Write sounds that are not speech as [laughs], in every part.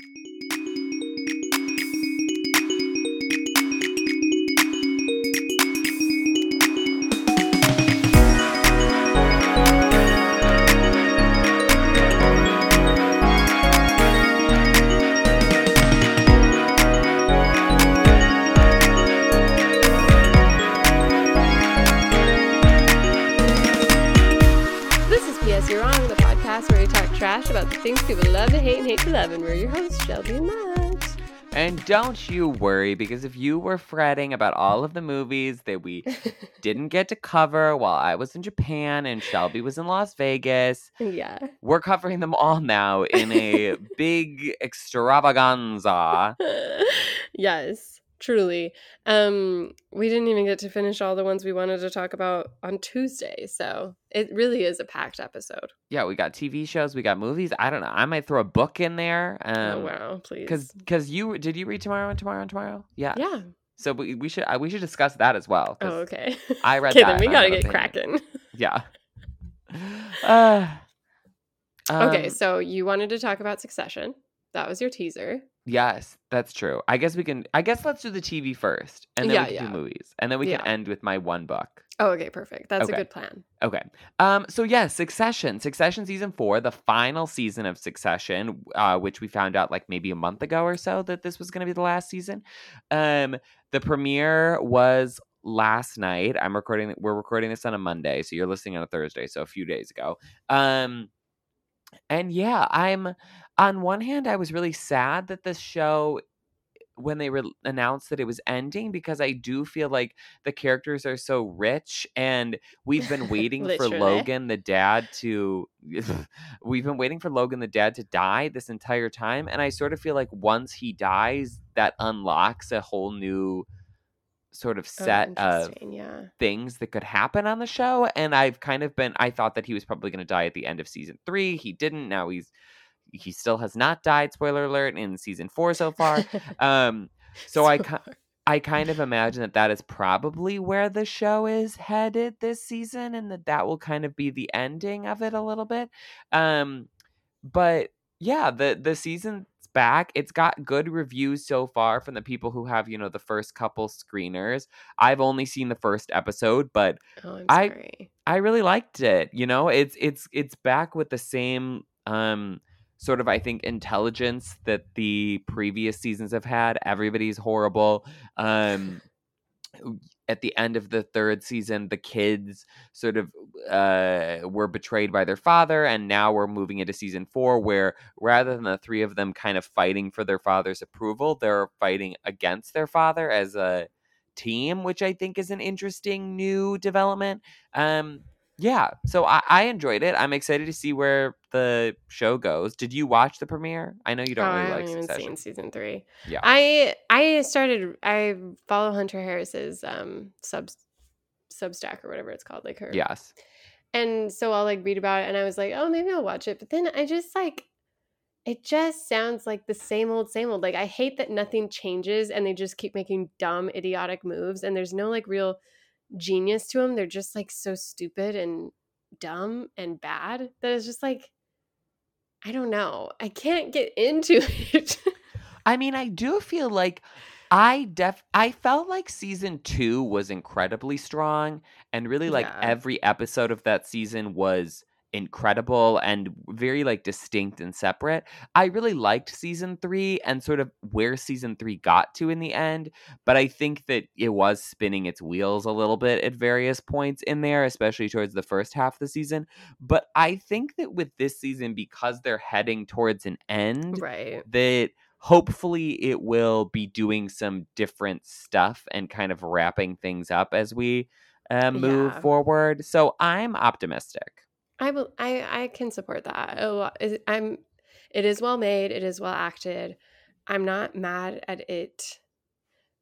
This don't you worry, because if you were fretting about all of the movies that we [laughs] didn't get to cover while I was in Japan and Shelby was in Las Vegas, yeah. we're covering them all now in a [laughs] big extravaganza. [laughs] yes, truly. Um, we didn't even get to finish all the ones we wanted to talk about on Tuesday, so it really is a packed episode. Yeah, we got TV shows, we got movies. I don't know. I might throw a book in there. Um, oh wow, please. Because because you did you read tomorrow and tomorrow and tomorrow? Yeah. yeah. So we, we should we should discuss that as well. Oh, okay. [laughs] I read okay, then we gotta get cracking. [laughs] Yeah. Uh, okay, um, so you wanted to talk about Succession. That was your teaser. Yes, that's true. I guess we can. I guess let's do the TV first, and then Yeah, we can yeah. do movies, and then we Yeah. can end with my one book. Oh, okay, perfect. That's Okay. a good plan. Okay. Um. So yes, Succession. Succession season four, the final season of Succession, uh, which we found out like maybe a month ago or so that this was going to be the last season. Um. The premiere was last night. I'm recording. We're recording this on a Monday, so you're listening on a Thursday, so a few days ago. Um. And yeah, I'm. On one hand, I was really sad that this show when they re- announced that it was ending because I do feel like the characters are so rich and we've been [laughs] waiting for Logan the dad to [laughs] we've been waiting for Logan the dad to die this entire time and I sort of feel like once he dies that unlocks a whole new sort of Oh, set of yeah. things that could happen on the show and I've kind of been I thought that he was probably going to die at the end of season 3 he didn't now he's he still has not died spoiler alert in season 4 so far [laughs] um so I ki- I kind of imagine that that is probably where the show is headed this season, and that that will kind of be the ending of it a little bit. Um, but yeah, the the season's back. It's got good reviews so far from the people who have you know the first couple screeners. I've only seen the first episode, but Oh, I- I really liked it. You know, it's it's it's back with the same um sort of I think intelligence that the previous seasons have had. Everybody's horrible. Um at the end of the third season, the kids sort of uh, were betrayed by their father, and now we're moving into season four, where rather than the three of them kind of fighting for their father's approval, they're fighting against their father as a team, which I think is an interesting new development. Um, yeah, so I, I enjoyed it. I'm excited to see where the show goes. Did you watch the premiere? I know you don't oh, really I like even Succession. seen season three. Yeah. I I started I follow Hunter Harris's um sub Substack or whatever it's called, like her. Yes. And so I'll like read about it and I was like, oh maybe I'll watch it. But then I just like it just sounds like the same old, same old. Like I hate that nothing changes and they just keep making dumb, idiotic moves and there's no like real genius to them. They're just like so stupid and dumb and bad that it's just like I don't know. I can't get into [laughs] it. I mean, I do feel like I def I felt like season 2 was incredibly strong and really like Yeah. every episode of that season was incredible and very like distinct and separate. I really liked season 3 and sort of where season 3 got to in the end, but I think that it was spinning its wheels a little bit at various points in there, especially towards the first half of the season. But I think that with this season because they're heading towards an end, right. that hopefully it will be doing some different stuff and kind of wrapping things up as we uh, move Yeah. forward. So I'm optimistic. I will. I I can support that. Is- I'm. It is well made. It is well acted. I'm not mad at it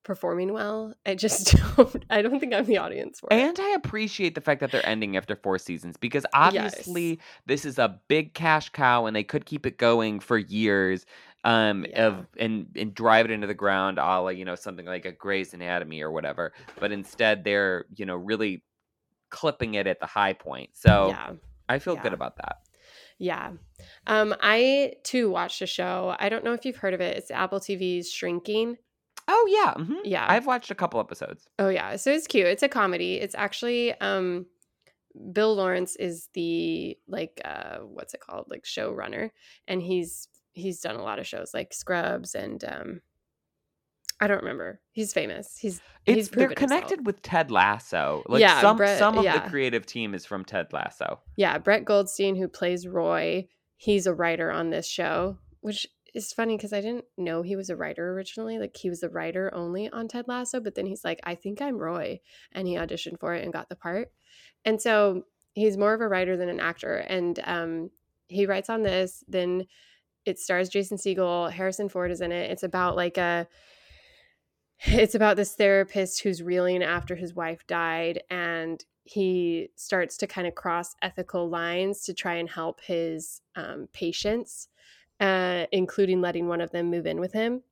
performing well. I just [laughs] don't. I don't think I'm the audience for it. And I appreciate the fact that they're ending after four seasons because obviously this is a big cash cow and they could keep it going for years. Um, Yeah. of and and drive it into the ground, a la you know something like a Grey's Anatomy or whatever. But instead, they're you know really clipping it at the high point. So yeah. I feel good about that. Yeah. Um, I too watched a show. I don't know if you've heard of it. It's Apple TV's Shrinking. Oh yeah, mhm. Yeah. I've watched a couple episodes. Oh yeah. So it's cute. It's a comedy. It's actually um Bill Lawrence is the like uh what's it called? Like showrunner. And he's he's done a lot of shows like Scrubs and um I don't remember. He's famous. He's It's he's they're proven himself. connected with Ted Lasso. Like Yeah, some Brett- some of yeah. the creative team is from Ted Lasso. Yeah, Brett Goldstein, who plays Roy, he's a writer on this show, which is funny because I didn't know he was a writer originally. Like he was a writer only on Ted Lasso, but then he's like, I think I'm Roy, and he auditioned for it and got the part. And so he's more of a writer than an actor, and um, he writes on this. Then it stars Jason Segel, Harrison Ford is in it. It's about like a it's about this therapist who's reeling after his wife died and he starts to kind of cross ethical lines to try and help his um, patients uh, including letting one of them move in with him.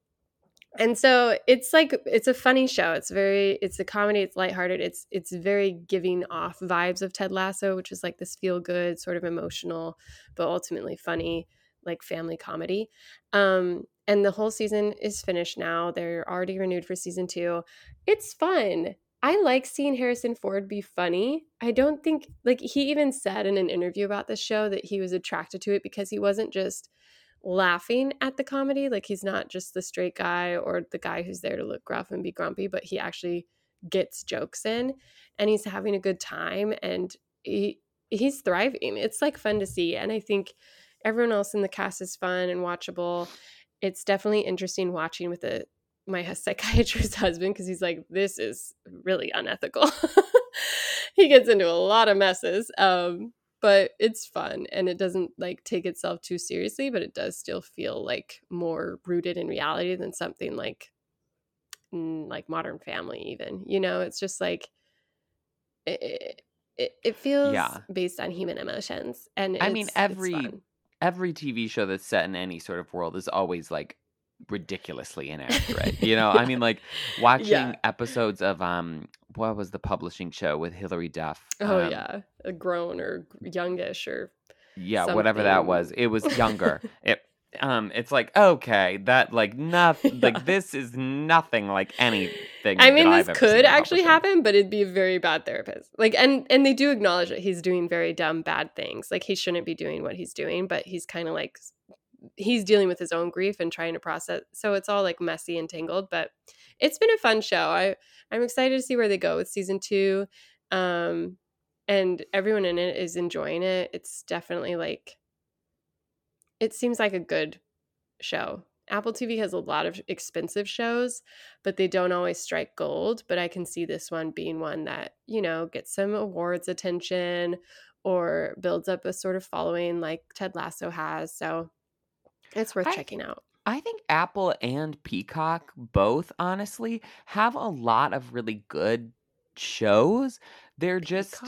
And so it's like it's a funny show. It's very it's a comedy. It's lighthearted. It's it's very giving off vibes of ted lasso which is like this feel good sort of emotional but ultimately funny like family comedy. Um and the whole season is finished now they're already renewed for season two it's fun. I like seeing harrison ford be funny. I don't think like he even said in an interview about this show that he was attracted to it because he wasn't just laughing at the comedy like he's not just the straight guy or the guy who's there to look gruff and be grumpy but he actually gets jokes in and he's having a good time and he he's thriving. It's like fun to see and i think everyone else in the cast is fun and watchable it's definitely interesting watching with a my [laughs] psychiatrist husband because he's like this is really unethical [laughs] he gets into a lot of messes um but it's fun and it doesn't like take itself too seriously but it does still feel like more rooted in reality than something like like modern family even you know it's just like it, it, it feels Yeah. based on human emotions and I mean, every- fun. Every TV show that's set in any sort of world is always like ridiculously inaccurate. [laughs] you know, I mean like watching Yeah. episodes of um what was the publishing show with Hilary Duff? oh Um, yeah a grown or youngish or Yeah, whatever that was. It was younger. [laughs] it um it's like okay, that like nothing [laughs] Yeah. like this is nothing like anything I mean, I've this could actually happen, but it'd be a very bad therapist. Like, and and they do acknowledge that he's doing very dumb, bad things. Like, he shouldn't be doing what he's doing, but he's kind of like he's dealing with his own grief and trying to process. So it's all like messy and tangled. But it's been a fun show. I I'm excited to see where they go with season two. Um, and everyone in it is enjoying it. It's definitely like it seems like a good show. Apple TV has a lot of expensive shows, but they don't always strike gold. But I can see this one being one that, you know, gets some awards attention or builds up a sort of following like Ted Lasso has. So it's worth I- checking out. I think Apple and Peacock both honestly have a lot of really good shows. They're just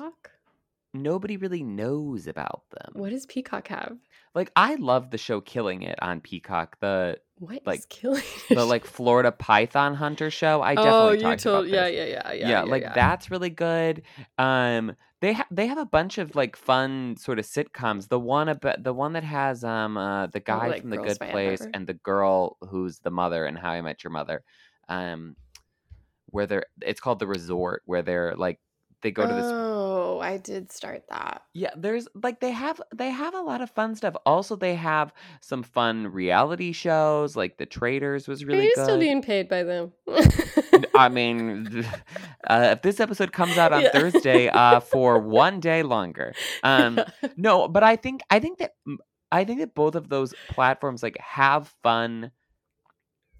nobody really knows about them. What does Peacock have? Like I love the show Killing It on Peacock, the What is Like, killing the like Florida Python Hunter show. I definitely oh, you talked told about yeah, this. yeah, yeah, yeah, yeah, like that's really good. Um, they ha- they have a bunch of like fun sort of sitcoms. The one about the one that has um uh, the guy Oh, like from The Good Place and the girl who's the mother and How I Met Your Mother, um, where they're it's called The Resort, where they're like they go to this Oh, I did start that. yeah, there's like they have they have a lot of fun stuff. Also, they have some fun reality shows. Like The Traitors was really Are you good. still being paid by them? [laughs] I mean, uh, if this episode comes out on Yeah. Thursday, uh, for [laughs] one day longer. Um, no, but I think I think that I think that both of those platforms like have fun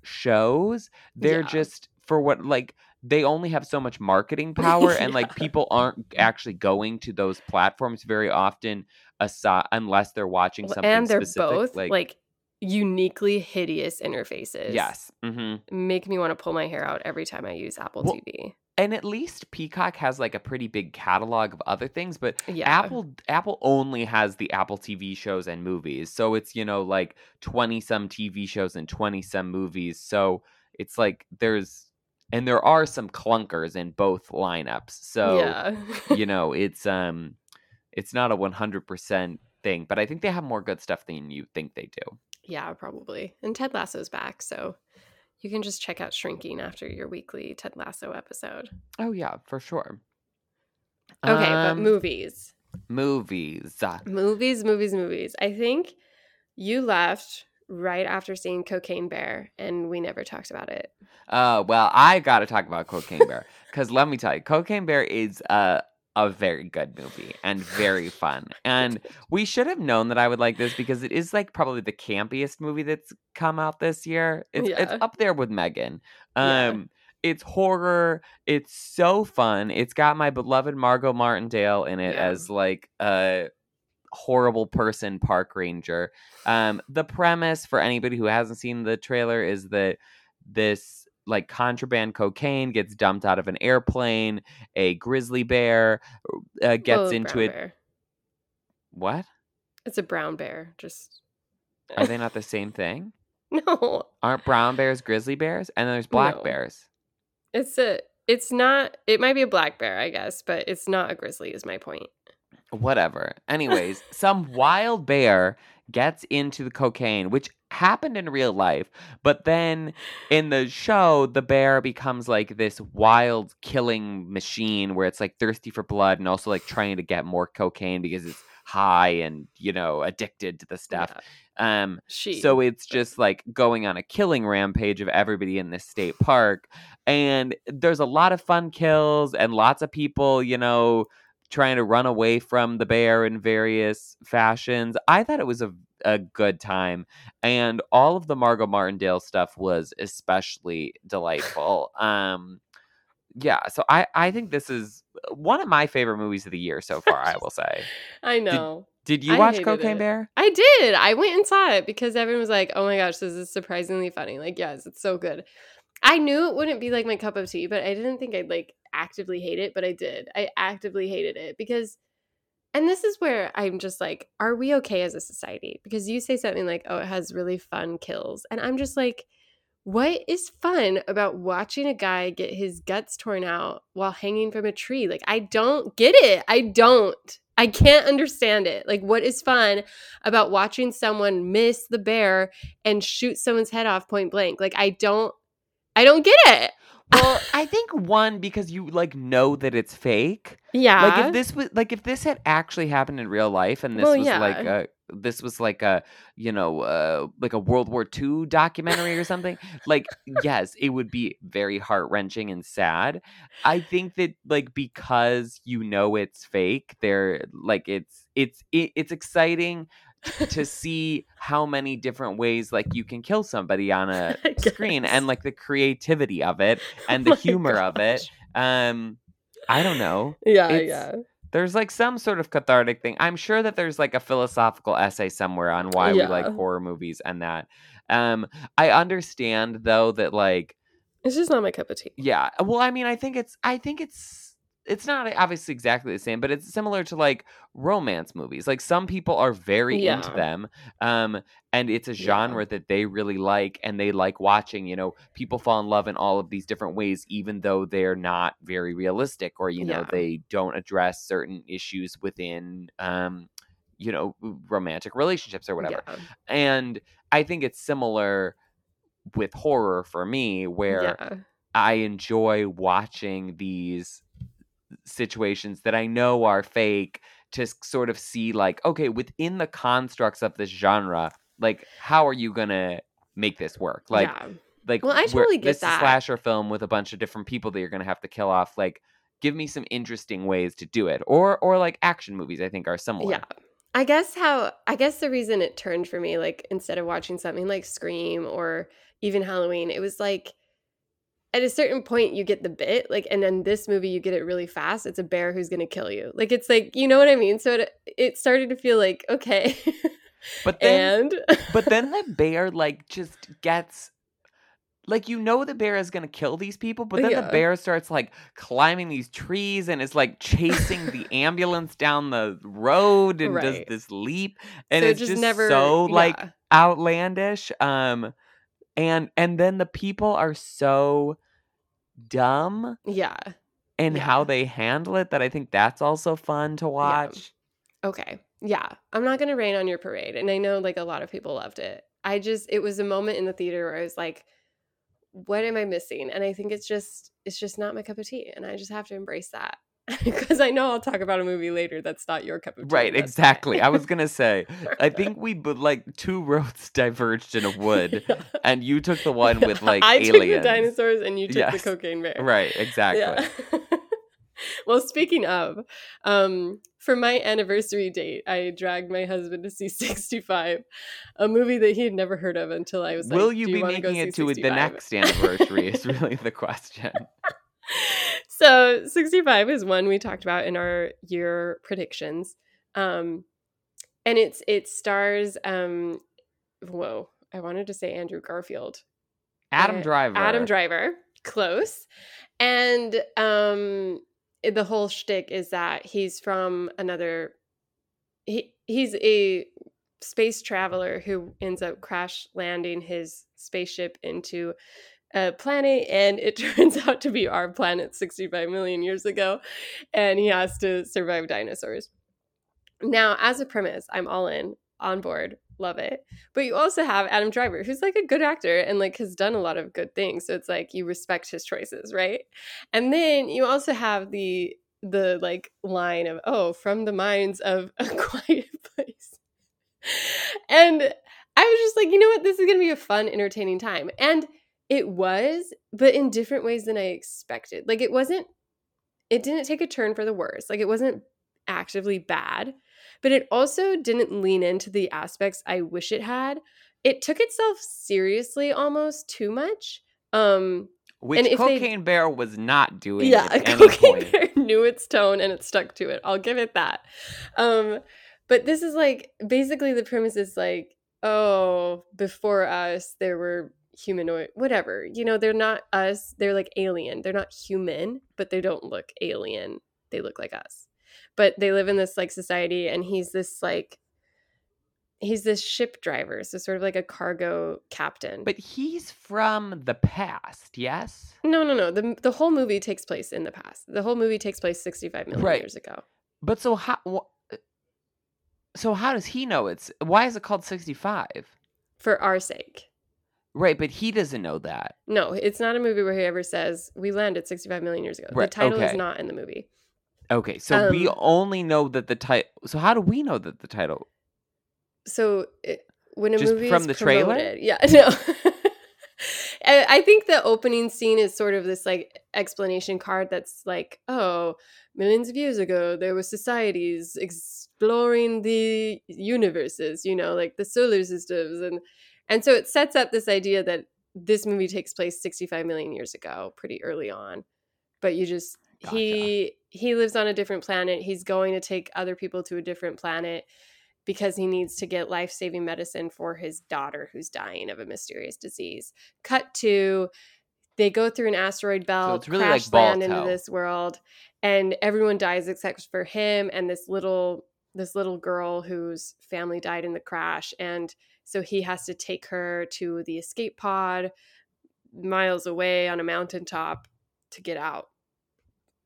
shows. They're Yeah. just for what like they only have so much marketing [laughs] power and like people aren't actually going to those platforms very often aside unless they're watching something and they're specific both like, uniquely hideous interfaces. yes hmm Make me want to pull my hair out every time I use Apple Well, TV. and at least Peacock has like a pretty big catalog of other things, but Yeah. Apple Apple only has the Apple TV shows and movies. So it's, you know, like 20 some TV shows and 20 some movies. So it's like there's and there are some clunkers in both lineups. So, yeah. you [laughs] know, it's um it's not a 100% thing, but I think they have more good stuff than you think they do. Yeah, probably. And Ted Lasso's back, so you can just check out Shrinking after your weekly Ted Lasso episode. Oh yeah, for sure. Okay, but Um, movies. movies. Movies, movies, movies. I think you left right after seeing Cocaine Bear and we never talked about it. Uh, well, I got to talk about Cocaine Bear [laughs] because let me tell you, Cocaine Bear is uh, a very good movie and very fun. [laughs] And we should have known that I would like this because it is like probably the campiest movie that's come out this year. It's it's up there with Megan. Yeah. Um, it's horror. It's so fun. It's got my beloved Margot Martindale in it Yeah. as like a horrible person park ranger. Um, the premise for anybody who hasn't seen the trailer is that this like contraband cocaine gets dumped out of an airplane. A grizzly bear uh, gets into it. bear. What It's a brown bear. Just are they not the same thing? [laughs] no. Aren't brown bears grizzly bears? And then there's black No. bears. It's a. It's not. It might be a black bear, I guess, but it's not a grizzly. Is my point. Whatever. Anyways, some wild bear gets into the cocaine, which happened in real life, but then in the show, the bear becomes like this wild killing machine where it's like thirsty for blood and also like trying to get more cocaine because it's high and you know addicted to the stuff. Yeah. Um, She. so it's just like going on a killing rampage of everybody in this state park. And there's a lot of fun kills and lots of people, you know, trying to run away from the bear in various fashions. I thought it was a, a good time. And all of the Margot Martindale stuff was especially delightful. um yeah, so I, I think this is one of my favorite movies of the year so far, I will say. [laughs] I know. Did you I watch Cocaine it. Bear? I did. I went and saw it because everyone was like, "Oh my gosh, this is surprisingly funny." Like, yes, it's so good. I knew it wouldn't be like my cup of tea, but I didn't think I'd like actively hate it, but I did. I actively hated it because and this is where I'm just like, are we okay as a society? Because you say something like, "Oh, it has really fun kills." And I'm just like, what is fun about watching a guy get his guts torn out while hanging from a tree? Like, I don't get it. I don't. I can't understand it. Like, what is fun about watching someone miss the bear and shoot someone's head off point blank? Like, I don't, I don't get it. Well, [laughs] I think one because you like know that it's fake. Yeah. Like if this was like if this had actually happened in real life and this Well, was like a this was like a you know uh like a World War II documentary or something, like yes, it would be very heart-wrenching and sad. I think that like because you know it's fake, they're like it's it's it, it's exciting to [laughs] see how many different ways like you can kill somebody on [laughs] a screen and like the creativity of it [laughs] and Oh the my humor of it um i don't know. Yeah, it's- yeah. there's like some sort of cathartic thing. I'm sure that there's like a philosophical essay somewhere on why we like horror movies and that um i understand though that like It's just not my cup of tea. yeah well i mean i think it's i think it's it's not obviously exactly the same but it's similar to like romance movies like some people are very into them um and it's a Yeah. genre that they really like and they like watching you know people fall in love in all of these different ways even though they're not very realistic or you know Yeah. they don't address certain issues within um you know romantic relationships or whatever Yeah. and i think it's similar with horror for me where yeah. I enjoy watching these situations that I know are fake to sort of see like okay within the constructs of this genre like how are you to make this work like yeah. like Well, I totally get this that. slasher film with a bunch of different people that you're to have to kill off like give me some interesting ways to do it or or like action movies I think are similar Yeah. I guess how I guess the reason it turned for me, like instead of watching something like Scream or even Halloween, it was like at a certain point you get the bit, like, and then this movie you get it really fast. It's a bear who's gonna kill you. Like it's like you know what I mean. So it it started to feel like okay, but [laughs] then and but then the [laughs] bear like just gets like you know the bear is gonna kill these people, but then Yeah. the bear starts like climbing these trees and is like chasing the ambulance down the road and does this leap and so it it's just just never so like outlandish. Um and and then the people are so dumb yeah. and Yeah. how they handle it that I think that's also fun to watch. Okay. Yeah, I'm not going to rain on your parade. And I know like a lot of people loved it. I just it was a moment in the theater where I was like what am I missing? And I think it's just it's just not my cup of tea and I just have to embrace that. [laughs] because I know I'll talk about a movie later that's not your cup of tea. Right, exactly. I was gonna say, I [laughs] think we but like two roads [laughs] diverged in a wood, yeah. and you took the one with like I aliens. took the dinosaurs, and you took yes. the cocaine bear. Right, exactly. Yeah. well, speaking of, um, for my anniversary date, I dragged my husband to see 65, a movie that he had never heard of until I was like, Will like, you be you making it to the next anniversary? is really the question. So 65 is one we talked about in our year predictions. Um, and it's it stars um whoa, I wanted to say Andrew Garfield. Adam uh, Driver. Adam Driver. Close. And um the whole shtick is that he's from another he he's a space traveler who ends up crash landing his spaceship into Uh, a planet and it [laughs] turns out to be our planet 65 million years ago and he has to survive dinosaurs. Now as a premise i'm all in on board love it. But you also have adam driver who's like a good actor and like has done a lot of good things so it's like you respect his choices right? And then you also have the the like line of oh from the minds of [laughs] a quiet place. And i was just like you know what? This is going to be a fun entertaining time. And it was, but in different ways than I expected. Like it wasn't it didn't take a turn for the worse. Like it wasn't actively bad, but it also didn't lean into the aspects I wish it had. It took itself seriously almost too much. Um which Cocaine they, Bear was not doing. Yeah, [laughs] Cocaine point. Bear knew its tone and it stuck to it. I'll give it that. Um, but this is like basically the premise is like, oh, before us there were humanoid whatever you know they're not us they're like alien they're not human but they don't look alien they look like us. But they live in this like society and he's this like he's this ship driver so sort of like a cargo captain. But he's from the past yes? No no no the, the whole movie takes place in the past. The whole movie takes place 65 million right. years ago. But so how wh- uh, so how does he know it's why is it called 65 for our sake Right, but he doesn't know that. No, it's not a movie where he ever says we landed 65 million years ago. Right, the title okay. is not in the movie. Okay, so um, we only know that the title. So how do we know that the title? So it, when a Just movie from is the promoted, trailer, yeah, [laughs] no. I think the opening scene is sort of this like explanation card that's like, oh, millions of years ago there were societies exploring the universes, you know, like the solar systems and and so it sets up this idea that this movie takes place 65 million years ago, pretty early on. But you just gotcha. he he lives on a different planet. He's going to take other people to a different planet because he needs to get life-saving medicine for his daughter who's dying of a mysterious disease. Cut to they go through an asteroid belt, so really crash like land into this world, and everyone dies except for him and this little this little girl whose family died in the crash and so he has to take her to the escape pod miles away on a mountaintop to get out.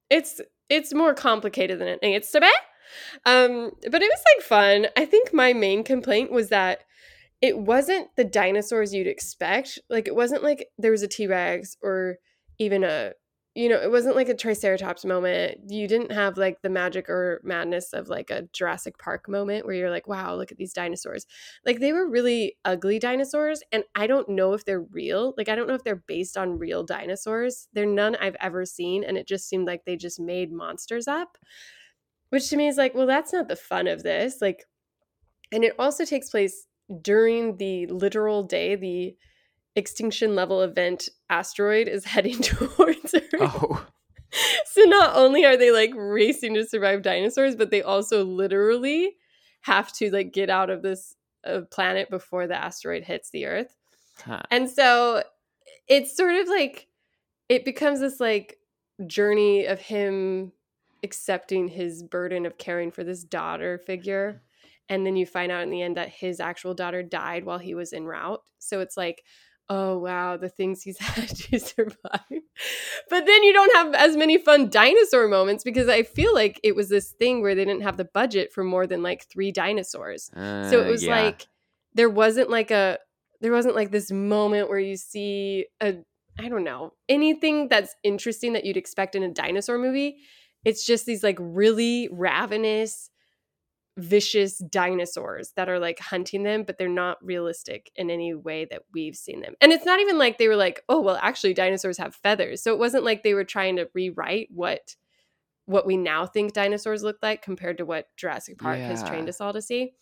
It's it's more complicated than it needs to be. Um, but it was like fun. I think my main complaint was that it wasn't the dinosaurs you'd expect. Like it wasn't like there was a T-Rex or even a you know, it wasn't like a Triceratops moment. You didn't have like the magic or madness of like a Jurassic Park moment where you're like, wow, look at these dinosaurs. Like they were really ugly dinosaurs. And I don't know if they're real. Like, I don't know if they're based on real dinosaurs. They're none I've ever seen. And it just seemed like they just made monsters up, which to me is like, well, that's not the fun of this. Like, and it also takes place during the literal day, the extinction level event asteroid is [laughs] heading [laughs] towards Earth. Oh. [laughs] So not only are they like racing to survive dinosaurs, but they also literally have to like get out of this uh, planet before the asteroid hits the Earth. Huh. And so it's sort of like it becomes this like journey of him accepting his burden of caring for this daughter figure. And then you find out in the end that his actual daughter died while he was en route. So it's like, oh wow, the things he's [laughs] had to survive. But then you don't have as many fun dinosaur moments because I feel like it was this thing where they didn't have the budget for more than like three dinosaurs. Uh, so it was yeah. like there wasn't like a there wasn't like this moment where you see a I don't know, anything that's interesting that you'd expect in a dinosaur movie. It's just these like really ravenous vicious dinosaurs that are like hunting them, but they're not realistic in any way that we've seen them. And it's not even like they were like, oh, well, actually dinosaurs have feathers. So it wasn't like they were trying to rewrite what what we now think dinosaurs look like compared to what Jurassic Park has trained us all to see.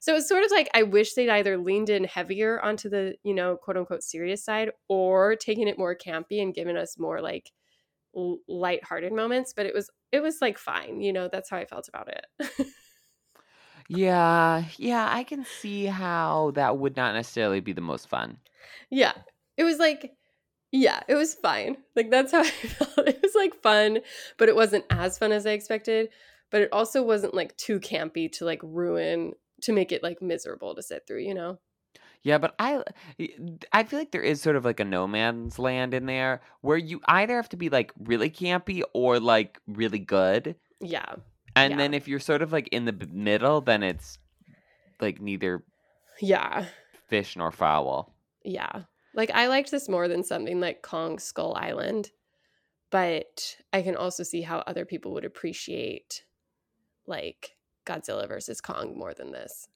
So it's sort of like I wish they'd either leaned in heavier onto the, you know, quote unquote serious side or taken it more campy and given us more like l- lighthearted moments, but it was it was like fine, you know, that's how I felt about it. [laughs] Yeah, yeah, I can see how that would not necessarily be the most fun. Yeah. It was like, yeah, it was fine. Like that's how [laughs] I felt. It was like fun, but it wasn't as fun as I expected. But it also wasn't like too campy to like ruin to make it like miserable to sit through, you know? Yeah, but I I feel like there is sort of like a no man's land in there where you either have to be like really campy or like really good. Yeah. And Yeah. then if you're sort of like in the middle, then it's like neither Yeah. fish nor fowl. Yeah. Like I liked this more than something like Kong Skull Island, but I can also see how other people would appreciate like Godzilla versus Kong more than this.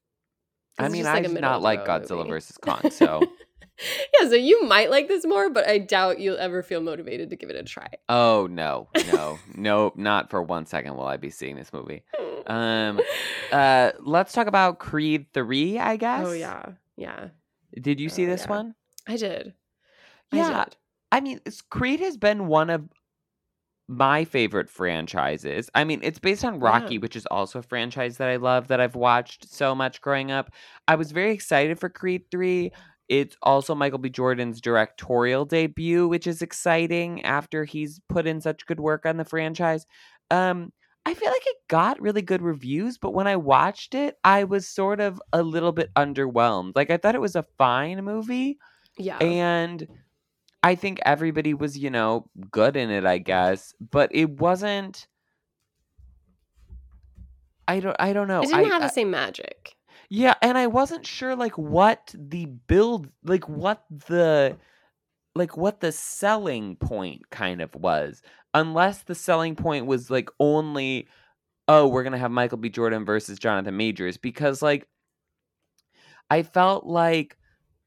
I mean, I like, did not like Godzilla movie. versus Kong, so [laughs] [laughs] yeah, so you might like this more, but I doubt you'll ever feel motivated to give it a try. oh no, [laughs] no, no, not for one second will I be seeing this movie. Um, [laughs] Uh, let's talk about Creed Three. I guess. oh yeah, yeah, Did you see Oh, this yeah. one? I did. Yeah, I did. I mean, Creed has been one of my favorite franchises. I mean, it's based on Rocky, Yeah. which is also a franchise that I love that I've watched so much growing up. I was very excited for Creed 3. It's also Michael B. Jordan's directorial debut, which is exciting after he's put in such good work on the franchise. Um, I feel like it got really good reviews, but when I watched it, I was sort of a little bit underwhelmed. Like I thought it was a fine movie, Yeah, and I think everybody was, you know, good in it, I guess, but it wasn't I don't I don't know. it didn't I, have the same magic. Yeah, and I wasn't sure like what the build like what the like what the selling point kind of was. Unless the selling point was like only oh, we're going to have Michael B Jordan versus Jonathan Majors because like I felt like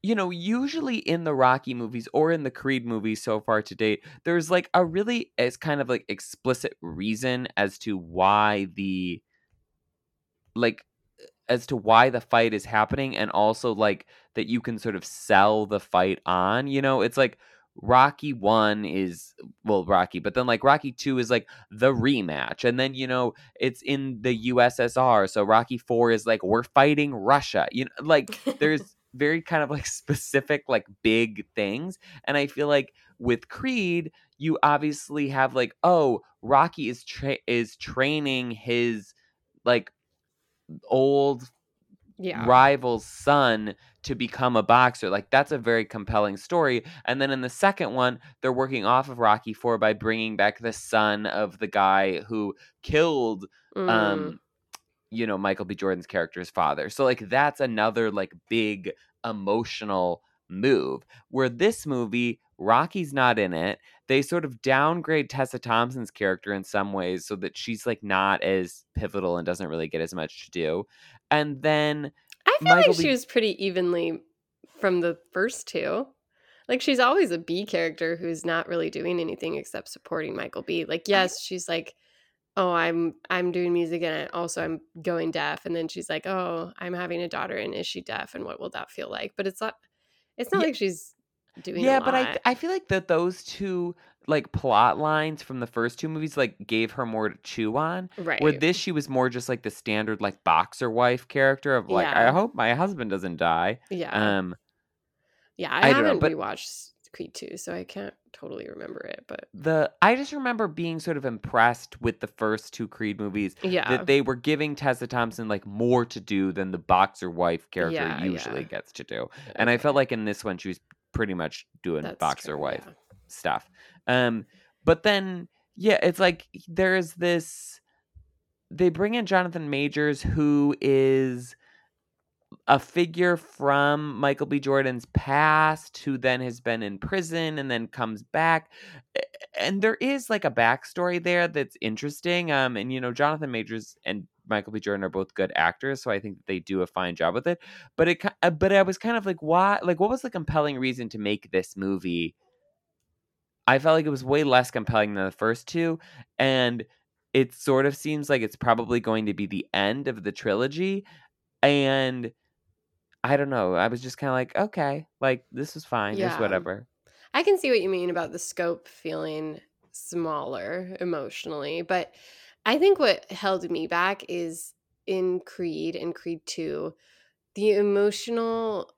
you know, usually in the Rocky movies or in the Creed movies so far to date, there's like a really it's kind of like explicit reason as to why the like as to why the fight is happening and also like that you can sort of sell the fight on you know? It's like rocky 1 is well rocky but then like rocky 2 is like the rematch and then you know it's in the ussr so rocky 4 is like we're fighting russia you know like [laughs] there's very kind of like specific like big things and i feel like with creed you obviously have like oh rocky is tra- is training his like old yeah, rival's son to become a boxer. Like that's a very compelling story. And then in the second one, they're working off of Rocky 4 by bringing back the son of the guy who killed Mm, um you know Michael B Jordan's character's father. So like that's another like big emotional move. Where this movie Rocky's not in it. They sort of downgrade Tessa Thompson's character in some ways so that she's like not as pivotal and doesn't really get as much to do. And then I feel Michael like B- she was pretty evenly from the first two. Like she's always a B character who's not really doing anything except supporting Michael B. Like yes, she's like, "Oh, I'm I'm doing music and I also I'm going deaf." And then she's like, "Oh, I'm having a daughter and is she deaf and what will that feel like?" But it's not it's not Yeah. like she's doing yeah but I. I feel like that those two like plot lines from the first two movies like gave her more to chew on right. where this she was more just like the standard like boxer wife character of like i hope my husband doesn't die yeah. um yeah, I, I don't know, haven't but- rewatched Creed 2, so I can't totally remember it, but the i just remember being sort of impressed with the first two creed movies yeah. that they were giving tessa thompson like more to do than the boxer wife character Yeah, usually yeah. gets to do and i felt like in this one she was pretty much doing That's boxer true, wife yeah. stuff. Um, but then yeah, it's like there's this. They bring in Jonathan Majors, who is a figure from Michael B. Jordan's past, who then has been in prison and then comes back. And there is like a backstory there that's interesting. Um, and you know, Jonathan Majors and Michael B. Jordan are both good actors, so I think that they do a fine job with it. But it, uh, but I was kind of like, why? Like, what was the compelling reason to make this movie? I felt like it was way less compelling than the first two, and it sort of seems like it's probably going to be the end of the trilogy. And I don't know. I was just kind of like, okay, like this is fine. It's whatever. I can see what you mean about the scope feeling smaller emotionally, but I think what held me back is in Creed and Creed 2, the emotional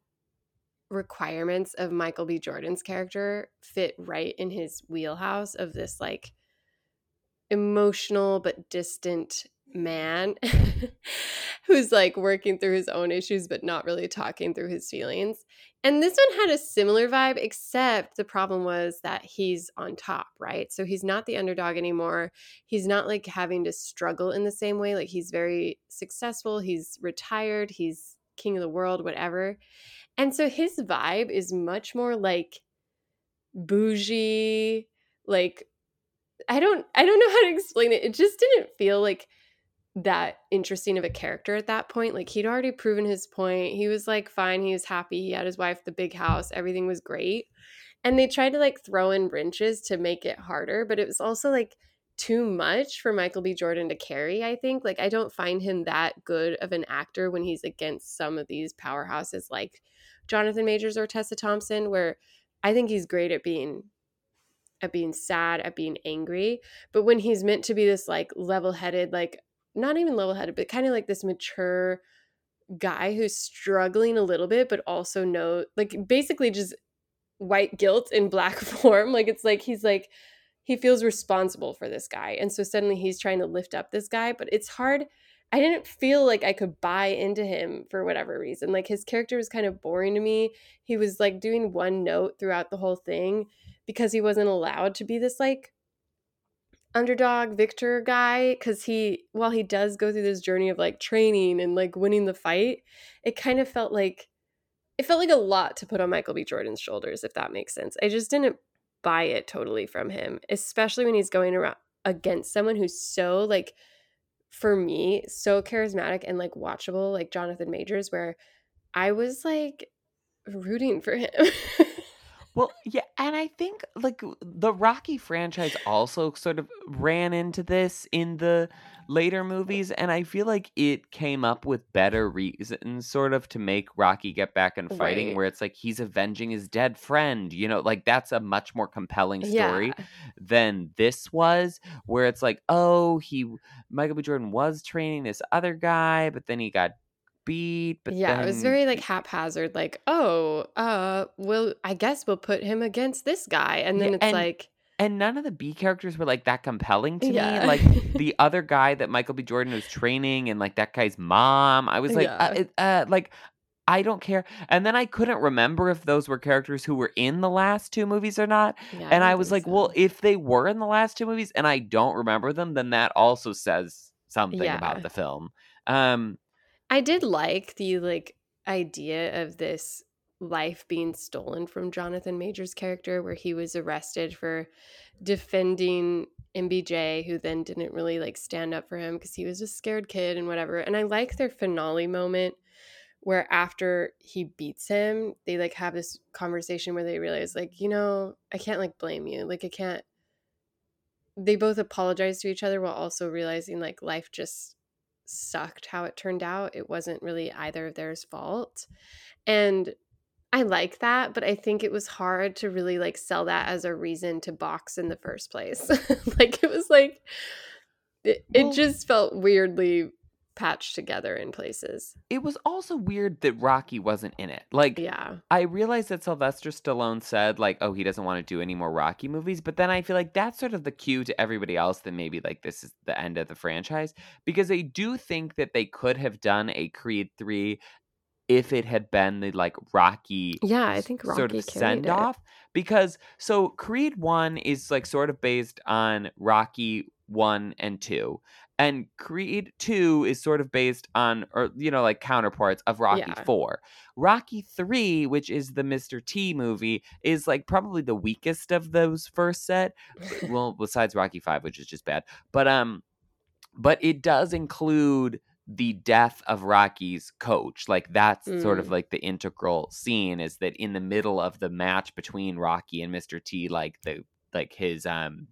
requirements of Michael B. Jordan's character fit right in his wheelhouse of this like emotional but distant man [laughs] who's like working through his own issues but not really talking through his feelings. And this one had a similar vibe, except the problem was that he's on top, right? So he's not the underdog anymore. He's not like having to struggle in the same way. Like he's very successful, he's retired, he's king of the world, whatever. And so his vibe is much more like bougie, like I don't I don't know how to explain it. It just didn't feel like that interesting of a character at that point. Like he'd already proven his point. He was like fine, he was happy, he had his wife, the big house, everything was great. And they tried to like throw in wrenches to make it harder, but it was also like too much for Michael B. Jordan to carry, I think. Like I don't find him that good of an actor when he's against some of these powerhouses like Jonathan Majors or Tessa Thompson, where I think he's great at being at being sad, at being angry. But when he's meant to be this like level headed, like not even level headed, but kind of like this mature guy who's struggling a little bit, but also know like basically just white guilt in black [laughs] form. Like it's like he's like he feels responsible for this guy. And so suddenly he's trying to lift up this guy, but it's hard. I didn't feel like I could buy into him for whatever reason. Like his character was kind of boring to me. He was like doing one note throughout the whole thing because he wasn't allowed to be this like underdog victor guy because he while he does go through this journey of like training and like winning the fight it kind of felt like it felt like a lot to put on michael b. Jordan's shoulders if that makes sense. I just didn't buy it totally from him especially when he's going around against someone who's so like for me so charismatic and like watchable like jonathan majors where i was like rooting for him [laughs] Well, yeah, and I think like the Rocky franchise also sort of ran into this in the later movies, and I feel like it came up with better reasons sort of to make Rocky get back in fighting, Right. where it's like he's avenging his dead friend, you know, like that's a much more compelling story yeah than this was, where it's like, oh, he Michael B. Jordan was training this other guy, but then he got beat, but Yeah, it was very like haphazard, like, oh, uh, well, I guess we'll put him against this guy. And then Yeah, it's and like, and none of the B characters were like that compelling to me. Like [laughs] the other guy that Michael B. Jordan was training, and like that guy's mom. I was like, uh, Yeah. it- uh, like I don't care. And then I couldn't remember if those were characters who were in the last two movies or not. Yeah, And don't I was like, well, if they were in the last two movies and I don't remember them, then that also says something Yeah. about the film. Um, I did like the like idea of this life being stolen from Jonathan Major's character, where he was arrested for defending MBJ, who then didn't really like stand up for him because he was a scared kid and whatever. And I like their finale moment where after he beats him, they like have this conversation where they realize, like, you know, I can't like blame you. Like, I can't. They both apologize to each other while also realizing like life just sucked how it turned out. It wasn't really either of theirs fault. And I like that, but I think it was hard to really like sell that as a reason to box in the first place. [laughs] like it was like it, Well- it just felt weirdly patched together in places. it was also weird that Rocky wasn't in it. Like, Yeah. I realized that Sylvester Stallone said like, "Oh, he doesn't want to do any more Rocky movies," but then I feel like that's sort of the cue to everybody else that maybe like this is the end of the franchise because I do think that they could have done a Creed 3 if it had been the like Rocky Yeah, I think sort of send off because so Creed 1 is like sort of based on Rocky 1 and 2 and Creed 2 is sort of based on or you know like counterparts of Rocky Yeah. 4. Rocky 3, which is the Mr. T movie, is like probably the weakest of those first set. Well, besides Rocky 5, which is just bad. But um but it does include the death of Rocky's coach. Like that's sort of Mm. like the integral scene is that in the middle of the match between Rocky and Mr. T, like the like his um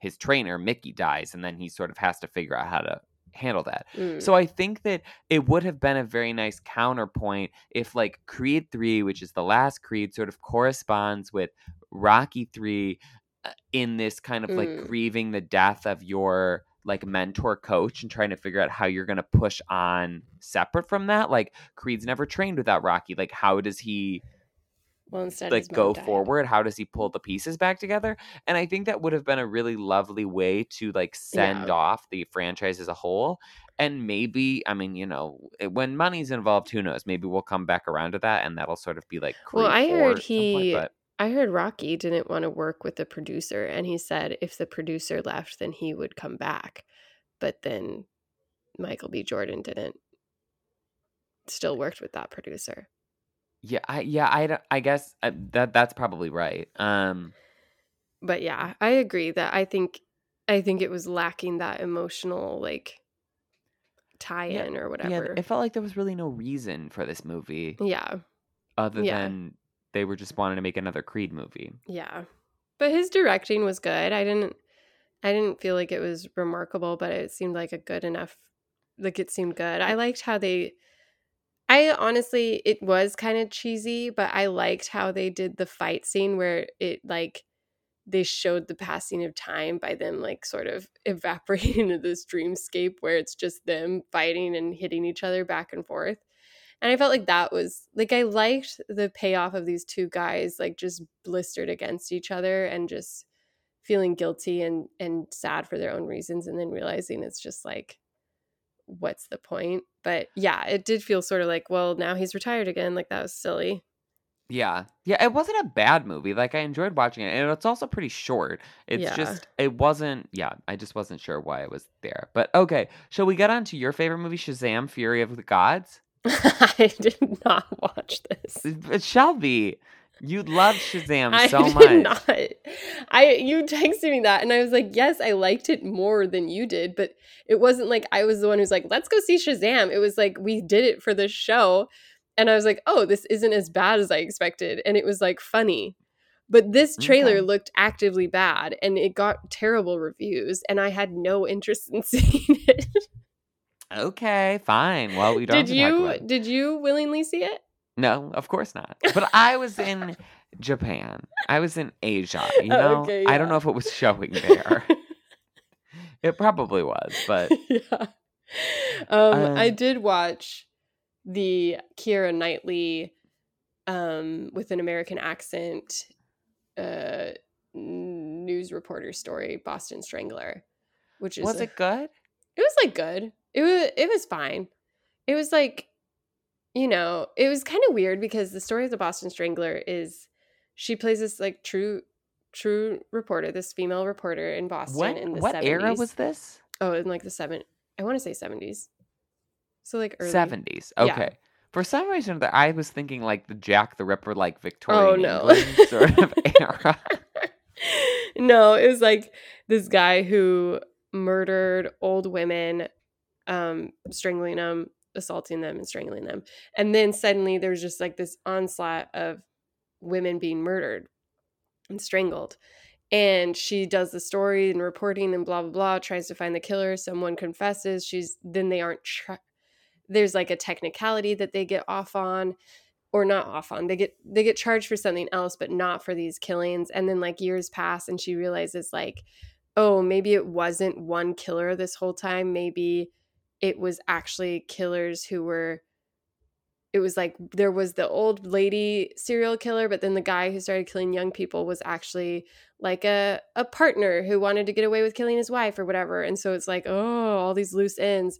his trainer Mickey dies, and then he sort of has to figure out how to handle that. Mm. So I think that it would have been a very nice counterpoint if like Creed 3, which is the last Creed, sort of corresponds with Rocky 3 uh, in this kind of like Mm. grieving the death of your like mentor coach and trying to figure out how you're going to push on separate from that like creed's never trained without rocky like how does he well, instead like go died. forward how does he pull the pieces back together and i think that would have been a really lovely way to like send Yeah. off the franchise as a whole and maybe i mean you know eh, when money's involved who knows maybe we'll come back around to that and that'll sort of be like Well, I heard point, he- but I heard Rocky didn't want to work with the producer, and he said if the producer left, then he would come back. But then Michael B. Jordan didn't. Still worked with that producer. Yeah i yeah i don't- i guess uh, that that's probably right um But yeah, I agree that I think I think it was lacking that emotional like tie-in or whatever. yeah it felt like there was really no reason for this movie yeah. other Yeah. than they were just wanting to make another Creed movie. Yeah. But his directing was good. I didn't I didn't feel like it was remarkable, but it seemed like a good enough like it seemed good. I liked how they I honestly it was kind of cheesy, but I liked how they did the fight scene where it like they showed the passing of time by them like sort of [laughs] evaporating into this dreamscape where it's just them fighting and hitting each other back and forth. And I felt like that was like I liked the payoff of these two guys like just blistered against each other and just feeling guilty and and sad for their own reasons and then realizing it's just like what's the point? But yeah, it did feel sort of like, well, now he's retired again. Like that was silly. Yeah. Yeah, it wasn't a bad movie. Like I enjoyed watching it. And it's also pretty short. It's Yeah. just it wasn't yeah, I just wasn't sure why it was there. But okay, shall we get on to your favorite movie, Shazam Fury of the Gods? [laughs] I did not watch this. It, it shall be. You love Shazam so [laughs] much. I so did much. not. I you texted me that and I was like, yes, I liked it more than you did, but it wasn't like I was the one who's like, let's go see Shazam. It was like we did it for the show. And I was like, oh, this isn't as bad as I expected. And it was like funny. But this trailer Okay. looked actively bad and it got terrible reviews. And I had no interest in [laughs] seeing it. Okay, fine. Well, we don't have did you about it. did you willingly see it? No, of course not. But I was in [laughs] Japan. I was in Asia, you know? Okay, I don't know if it was showing there. [laughs] it probably was, but [laughs] yeah. Um, I Um, did watch the Keira Knightley um, with an American accent uh, news reporter story, Boston Strangler, which is was a- it good? it was like good. It was it was fine. It was like you know, it was kind of weird because the story of the Boston Strangler is she plays this like true true reporter, this female reporter in Boston in the what 70s. era was this? Oh, in like the seven I want to say 70s. So like early 70s. Yeah. Okay. For some reason that I was thinking like the Jack the Ripper like Victorian Oh no. Sort of [laughs] era. no, it was like this guy who murdered old women, um, strangling them, assaulting them, and strangling them. And then suddenly there's just like this onslaught of women being murdered and strangled. And she does the story and reporting and blah blah blah, tries to find the killer. Someone confesses. She's then they aren't. Tra- there's like a technicality that they get off on or not off on they get they get charged for something else but not for these killings and then like years pass and she realizes like oh maybe it wasn't one killer this whole time maybe it was actually killers who were it was like there was the old lady serial killer but then the guy who started killing young people was actually like a a partner who wanted to get away with killing his wife or whatever and so it's like oh all these loose ends.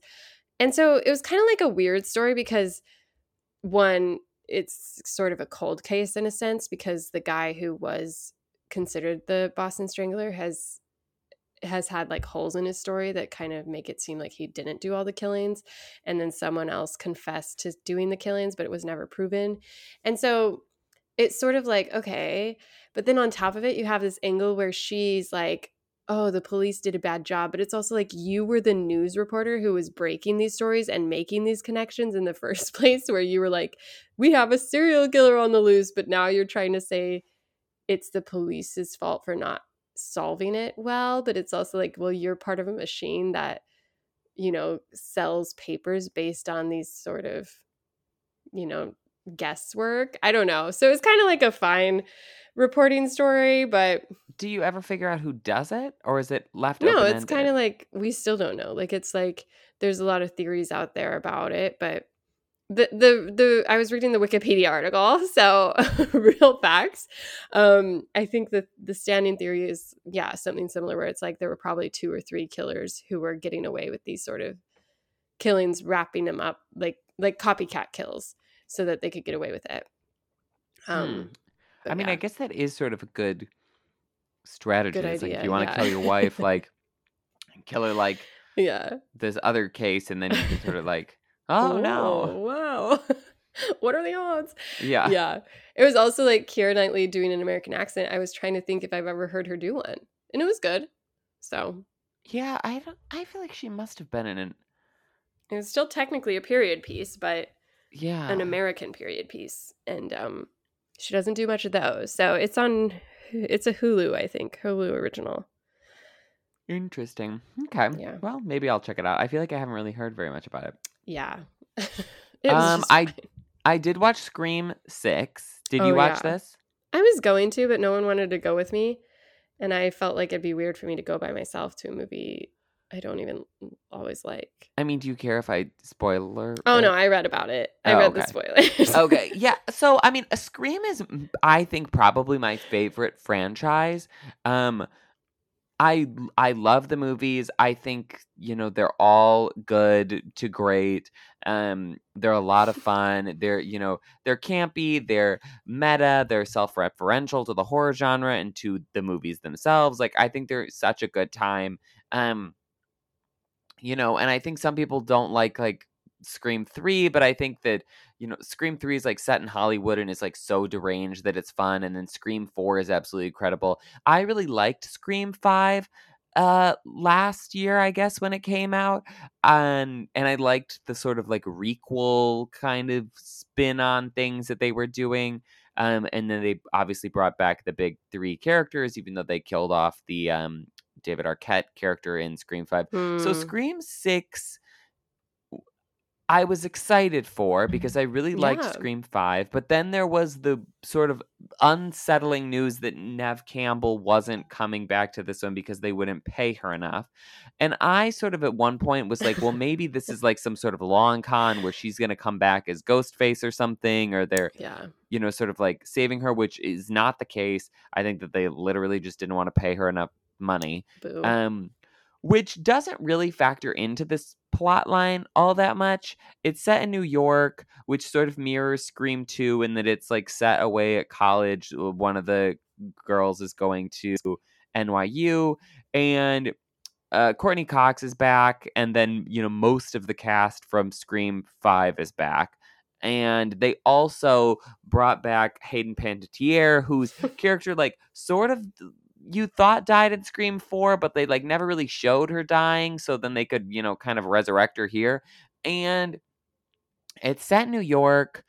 And so it was kind of like a weird story because one, it's sort of a cold case in a sense because the guy who was considered the Boston Strangler has has had like holes in his story that kind of make it seem like he didn't do all the killings and then someone else confessed to doing the killings but it was never proven. And so it's sort of like okay, but then on top of it you have this angle where she's like oh, the police did a bad job, but it's also like you were the news reporter who was breaking these stories and making these connections in the [laughs] first place, where you were like, we have a serial killer on the loose, but now you're trying to say it's the police's fault for not solving it well. But it's also like, well, you're part of a machine that, you know, sells papers based on these sort of, you know, guesswork. I don't know. So it's kind of like a fine reporting story, but do you ever figure out who does it or is it left no it's kind of like we still don't know like it's like there's a lot of theories out there about it but the the the I was reading the Wikipedia article, [laughs] so [laughs] real facts. Um, I think that the standing theory is yeah something similar where it's like there were probably two or three killers who were getting away with these sort of killings, wrapping them up like like copycat kills, so that they could get away with it. Um, hmm. I mean, yeah. I guess that is sort of a good strategy. Good it's idea, like if you want to yeah. kill your wife, [laughs] like kill her like yeah this other case, and then you can sort of like, oh no, wow. [laughs] what are the odds? Yeah. Yeah. It was also like Keira Knightley doing an American accent. I was trying to think if I've ever heard her do one. And it was good. So Yeah, I don't I feel like she must have been in an It was still technically a period piece, but yeah. An American period piece. And um she doesn't do much of those. So it's on it's a Hulu, I think. Hulu original. Interesting. Okay. Yeah. Well, maybe I'll check it out. I feel like I haven't really heard very much about it. Yeah. [laughs] um, I fine. I did watch Scream Six. Did oh, you watch yeah. this? I was going to, but no one wanted to go with me, and I felt like it'd be weird for me to go by myself to a movie I don't even always like. I mean, do you care if I spoiler? Oh it? no, I read about it. I oh, read okay. the spoilers. okay, [laughs] yeah. So I mean, a Scream is, I think, probably my favorite franchise. Um, I I love the movies. I think you know they're all good to great. Um, they're a lot of [laughs] fun. They're you know they're campy. They're meta. They're self-referential to the horror genre and to the movies themselves. Like I think they're such a good time. Um you know, and I think some people don't like like Scream 3, but I think that, you know, Scream 3 is like set in Hollywood and is like so deranged that it's fun. And then Scream 4 is absolutely incredible. I really liked Scream 5 uh last year i guess when it came out and and i liked the sort of like requel kind of spin on things that they were doing um and then they obviously brought back the big three characters even though they killed off the um David Arquette character in Scream 5. Mm. So hmm. Scream 6 I was excited for because I really liked yeah. Scream 5, but then there was the sort of unsettling news that Nev Campbell wasn't coming back to this one because they wouldn't pay her enough. And I sort of at one point was like, well, maybe this is like some sort of long con where she's going to come back as Ghostface or something, or they're, yeah. you know, sort of like saving her, which is not the case. I think that they literally just didn't want to pay her enough money. Boo. Um, which doesn't really factor into this plot line all that much. It's set in New York, which sort of mirrors Scream 2 in that it's like set away at college. Uh, one of the girls is going to NYU and uh, Courteney Cox is back, and then you know most of the cast from Scream Five is back, and they also brought back Hayden Panettiere, whose [laughs] character like sort of you thought died in Scream 4, but they like never really showed her dying, so then they could, you know, kind of resurrect her here. And it's set in New York.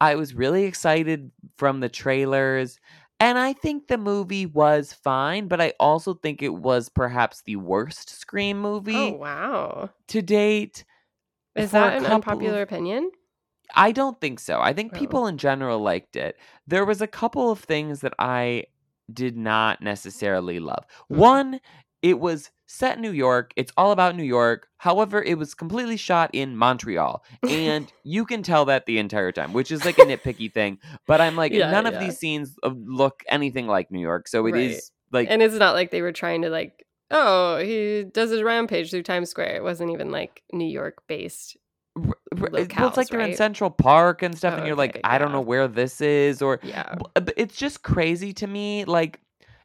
I was really excited from the trailers. And I think the movie was fine, but I also think it was perhaps the worst Scream oh, movie. Oh, wow. To date. Is that an unpopular of, opinion? I don't think so. I think oh. people in general liked it. There was a couple of things that I did not necessarily love. Mm-hmm. One, it was set in New York. It's all about New York. However, it was completely shot in Montreal. And [laughs] you can tell that the entire time, which is like a nitpicky thing. But I'm like, yeah, none yeah. of these scenes look anything like New York. So it right. is like. And it's not like they were trying to like, oh, he does his rampage through Times Square. It wasn't even like New York based R- r- it- well, it's like they're in? Central Park and stuff, Oh, and you're like, okay, I don't know where this is, or Yeah. but uh, it's just crazy to me. Like,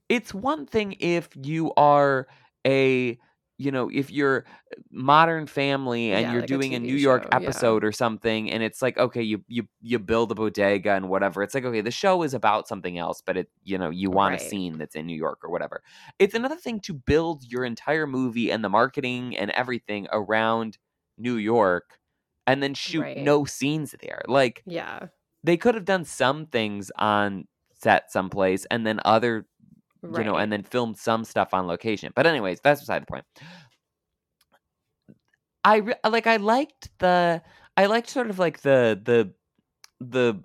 it's one thing if you are a, you know, if you're uh, Modern Family and Yeah, you're like doing a TV New York show, yeah. episode or something, and it's like, okay, you you you build a bodega and whatever. It's like, okay, the show is about something else, but it, you know, you want a scene that's in New York or whatever. It's another thing to build your entire movie and the marketing and everything around New York and then shoot Right. no scenes there. Like Yeah. they could have done some things on set someplace and then other you know and then filmed some stuff on location. But anyways, that's beside the point. I re- like I liked the I liked sort of like the the the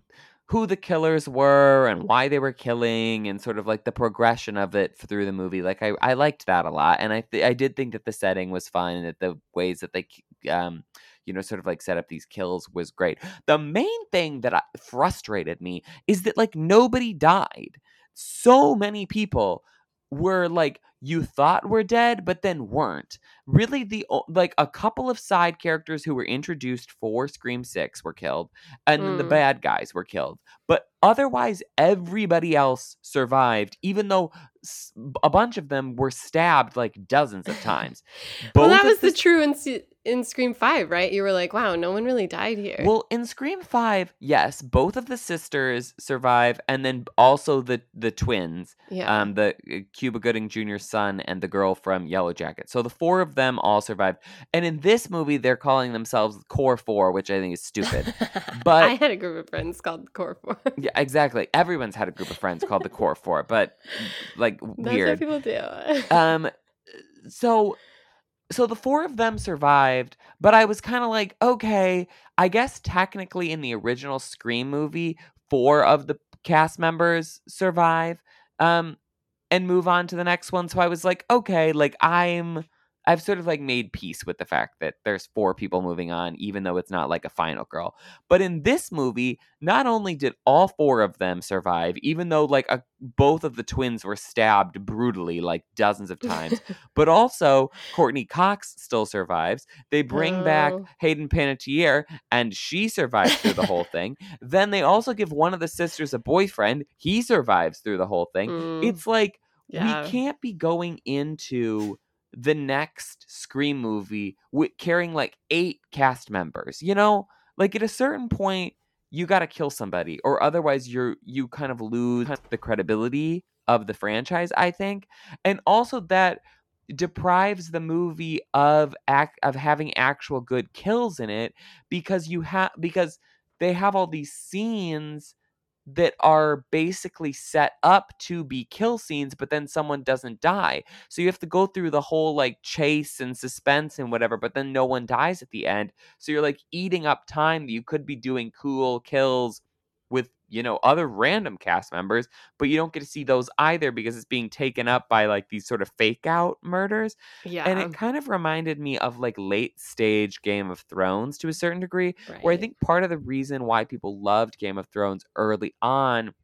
who the killers were and why they were killing and sort of like the progression of it through the movie. Like I, I liked that a lot, and I th- I did think that the setting was fun and that the ways that they um you know sort of like set up these kills was great. The main thing that frustrated me is that like nobody died. So many people were like you thought were dead but then weren't really the like a couple of side characters who were introduced for scream 6 were killed and then the Mm. bad guys were killed but otherwise everybody else survived even though a bunch of them were stabbed like dozens of [laughs] times well, that was the s- true in in Scream Five, right? You were like, wow, no one really died here. well in scream 5 yes both of the sisters survive and then also the the twins yeah. um, the uh, Cuba Gooding Jr.'s son and the girl from Yellow Jacket. So the four of them all survived. And in this movie, they're calling themselves Core Four, which I think is stupid. [laughs] but- I had a group of friends called the Core Four. yeah, exactly. Everyone's had a group of friends called the Core Four, but like [laughs] That's weird. people do. [laughs] Um, so so the four of them survived, but I was kind of like, okay, I guess technically in the original Scream movie, four of the cast members survive. Um, and move on to the next one. So I was like, okay, like I'm I've sort of like made peace with the fact that there's four people moving on, even though it's not like a final girl. But in this movie, not only did all four of them survive, even though like a, both of the twins were stabbed brutally like dozens of times, [laughs] but also Courteney Cox still survives. They bring back Oh. Hayden Panettiere, and she survives through the whole thing. [laughs] Then they also give one of the sisters a boyfriend. He survives through the whole thing. Mm, It's like yeah. we can't be going into the next Scream movie with carrying like eight cast members. You know, like at a certain point, you got to kill somebody, or otherwise you're you kind of lose the credibility of the franchise. I think, and also that deprives the movie of act of having actual good kills in it because you have because they have all these scenes that are basically set up to be kill scenes, but then someone doesn't die. So you have to go through the whole like chase and suspense and whatever, but then no one dies at the end. So you're like eating up time that you could be doing cool kills you know, other random cast members, but you don't get to see those either because it's being taken up by like these sort of fake out murders. yeah. And it kind of reminded me of like late stage Game of Thrones to a certain degree where I think part of the reason why people loved Game of Thrones early on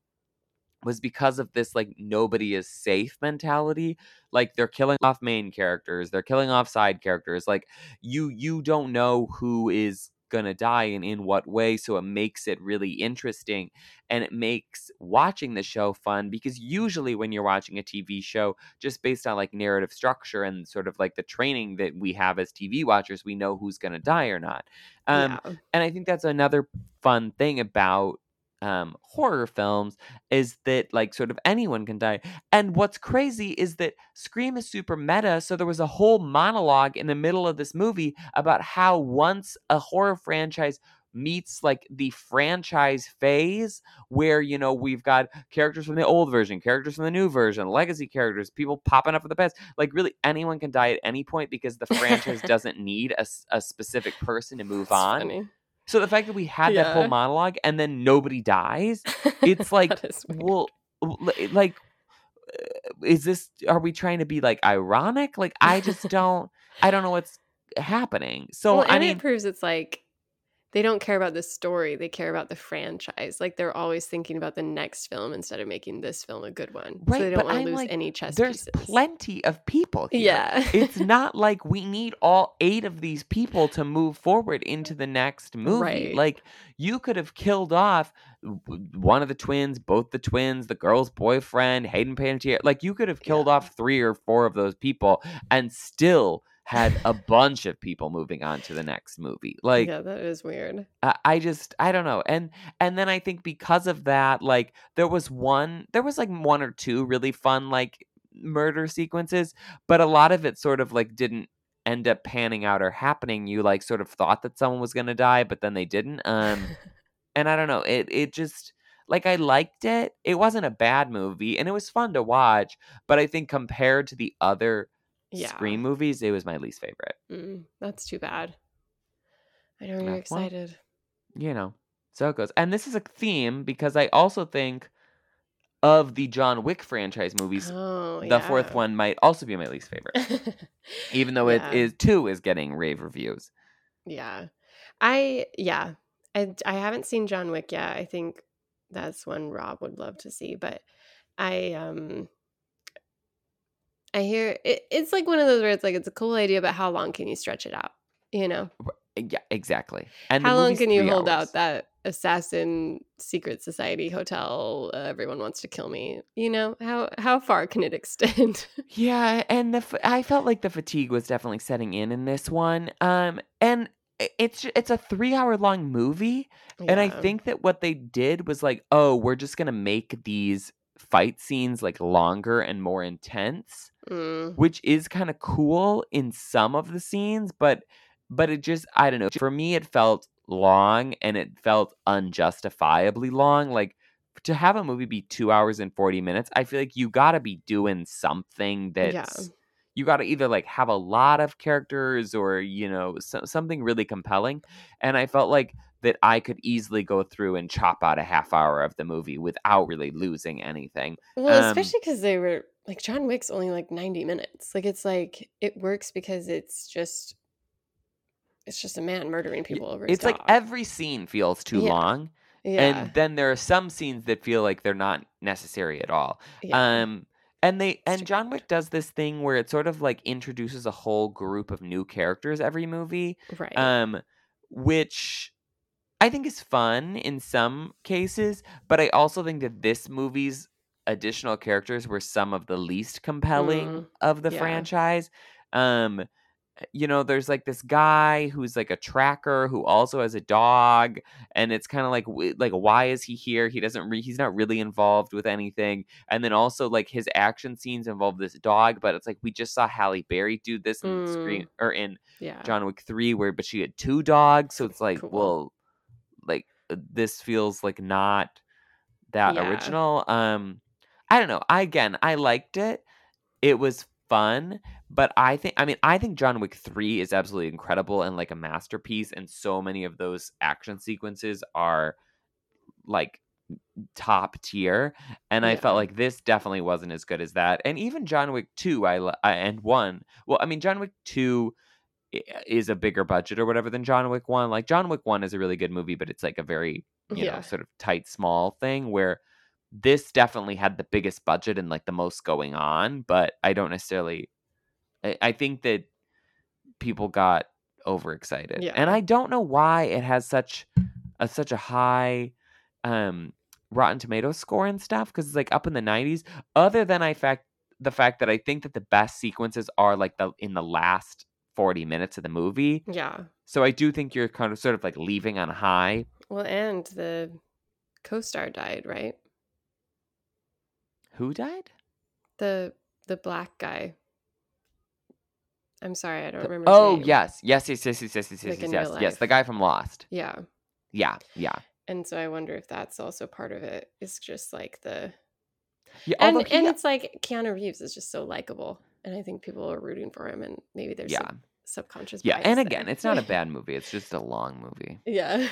was because of this like nobody is safe mentality like they're killing off main characters they're killing off side characters like you you don't know who is gonna die and in what way so it makes it really interesting and it makes watching the show fun because usually when you're watching a tv show just based on like narrative structure and sort of like the training that we have as tv watchers we know who's gonna die or not um yeah. and I think that's another fun thing about um, horror films is that like sort of anyone can die. And what's crazy is that Scream is super meta. So there was a whole monologue in the middle of this movie about how once a horror franchise meets like the franchise phase where you know we've got characters from the old version characters from the new version legacy characters people popping up for the past like really anyone can die at any point because the franchise [laughs] doesn't need a specific person to move That's on funny. So the fact that we had that whole monologue and then nobody dies, [laughs] it's like, That is weird. well, like, uh, is this? Are we trying to be like ironic? Like, I just [laughs] don't. I don't know what's happening. So well, I and mean, it proves it's like they don't care about the story they care about the franchise like they're always thinking about the next film instead of making this film a good one Right, so they don't want to lose like, any chess There's pieces plenty of people here. yeah [laughs] it's not like we need all eight of these people to move forward into the next movie. Right. Like you could have killed off one of the twins, both the twins, the girl's boyfriend, Hayden Panettiere. Like you could have killed Yeah. off three or four of those people and still had a bunch of people moving on to the next movie. Like yeah that is weird I I just I don't know. And and then I think because of that, like there was one there was like one or two really fun like murder sequences, but a lot of it sort of like didn't end up panning out or happening. You like sort of thought that someone was gonna die, but then they didn't. Um [laughs] and I don't know, it it just like I liked it. It wasn't a bad movie and it was fun to watch, but I think compared to the other yeah Scream movies, it was my least favorite. Mm, that's too bad i know you're Yeah, well, excited you know, so it goes. And this is a theme because I also think of the John Wick franchise movies, oh the fourth one might also be my least favorite, [laughs] even though Yeah. it is two is getting rave reviews. Yeah. I yeah. I I haven't seen John Wick yet. I think that's one Rob would love to see, but I um I hear it, it's like one of those where it's like it's a cool idea, but how long can you stretch it out? You know, Yeah, exactly. And how long can you hold hours. out that assassin secret society hotel? Uh, everyone wants to kill me. You know how how far can it [laughs] extend? Yeah, and the I felt like the fatigue was definitely setting in in this one. Um, and it's it's a three hour long movie, and I think that what they did was like, oh, we're just gonna make these fight scenes like longer and more intense. Mm, which is kind of cool in some of the scenes but but it just i don't know for me it felt long and it felt unjustifiably long like to have a movie be two hours and 40 minutes i feel like you gotta be doing something that's you gotta either like have a lot of characters or you know so, something really compelling and i felt like that i could easily go through and chop out a half hour of the movie without really losing anything Well, Um, especially because they were like John Wick's only like 90 minutes. Like it's like it works because it's just it's just a man murdering people over it's like every scene feels too Yeah. long yeah, and then there are some scenes that feel like they're not necessary at all yeah. um and they and john wick does this thing where it sort of like introduces a whole group of new characters every movie right. um which i think is fun in some cases but i also think that this movie's additional characters were some of the least compelling Mm, of the yeah. franchise um you know there's like this guy who's like a tracker who also has a dog and it's kind of like like why is he here he doesn't re- he's not really involved with anything and then also like his action scenes involve this dog but it's like we just saw Halle Berry do this in Mm. screen or in yeah. John Wick 3 where but she had two dogs so it's like Cool. well like this feels like not that Yeah. original um I don't know I again I liked it it was fun but I think I mean I think John Wick 3 is absolutely incredible and like a masterpiece and so many of those action sequences are like top tier and I felt like this definitely wasn't as good as that and even John Wick 2 I I- and 1 well I mean John Wick 2 is a bigger budget or whatever than John Wick 1 like John Wick 1 is a really good movie but it's like a very you know sort of tight small thing where this definitely had the biggest budget and like the most going on but I don't necessarily I, I think that people got overexcited and I don't know why it has such a such a high um Rotten Tomato score and stuff because it's like up in the 90s. Other than I fact the fact that I think that the best sequences are like the in the last 40 minutes of the movie. Yeah. So I do think you're kind of sort of like leaving on a high. Well, and the co-star died, right? Who died? The the black guy. I'm sorry, I don't The- remember. oh yes, yes, yes, yes, yes, yes, yes, Like yes, yes, yes. The guy from Lost. Yeah. Yeah, yeah, And so I wonder if that's also part of it. It's just like the yeah. and he, and it's like Keanu Reeves is just so likable, and I think people are rooting for him, and maybe there's yeah, subconscious. yeah. And again, there. it's not a bad movie. It's just a long movie. [laughs] yeah.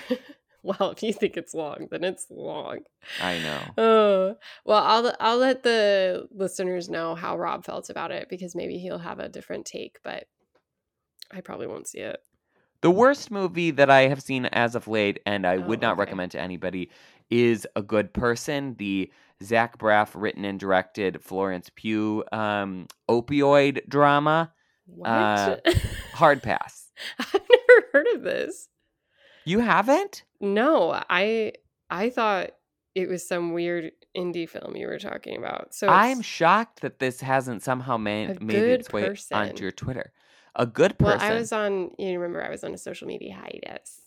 Well, if you think it's long, then it's long. I know. Oh well, I'll I'll let the listeners know how Rob felt about it because maybe he'll have a different take, but I probably won't see it. The worst movie that I have seen as of late, and I would Oh, not okay. recommend to anybody, is A Good Person, the Zach Braff written and directed Florence Pugh um, opioid drama. What? Uh, [laughs] Hard pass. I've never heard of this. You haven't? No, I I thought it was some weird indie film you were talking about. So I'm shocked that this hasn't somehow made, made its way Person. onto your Twitter. A good person. well. I was on. You remember I was on a social media hiatus.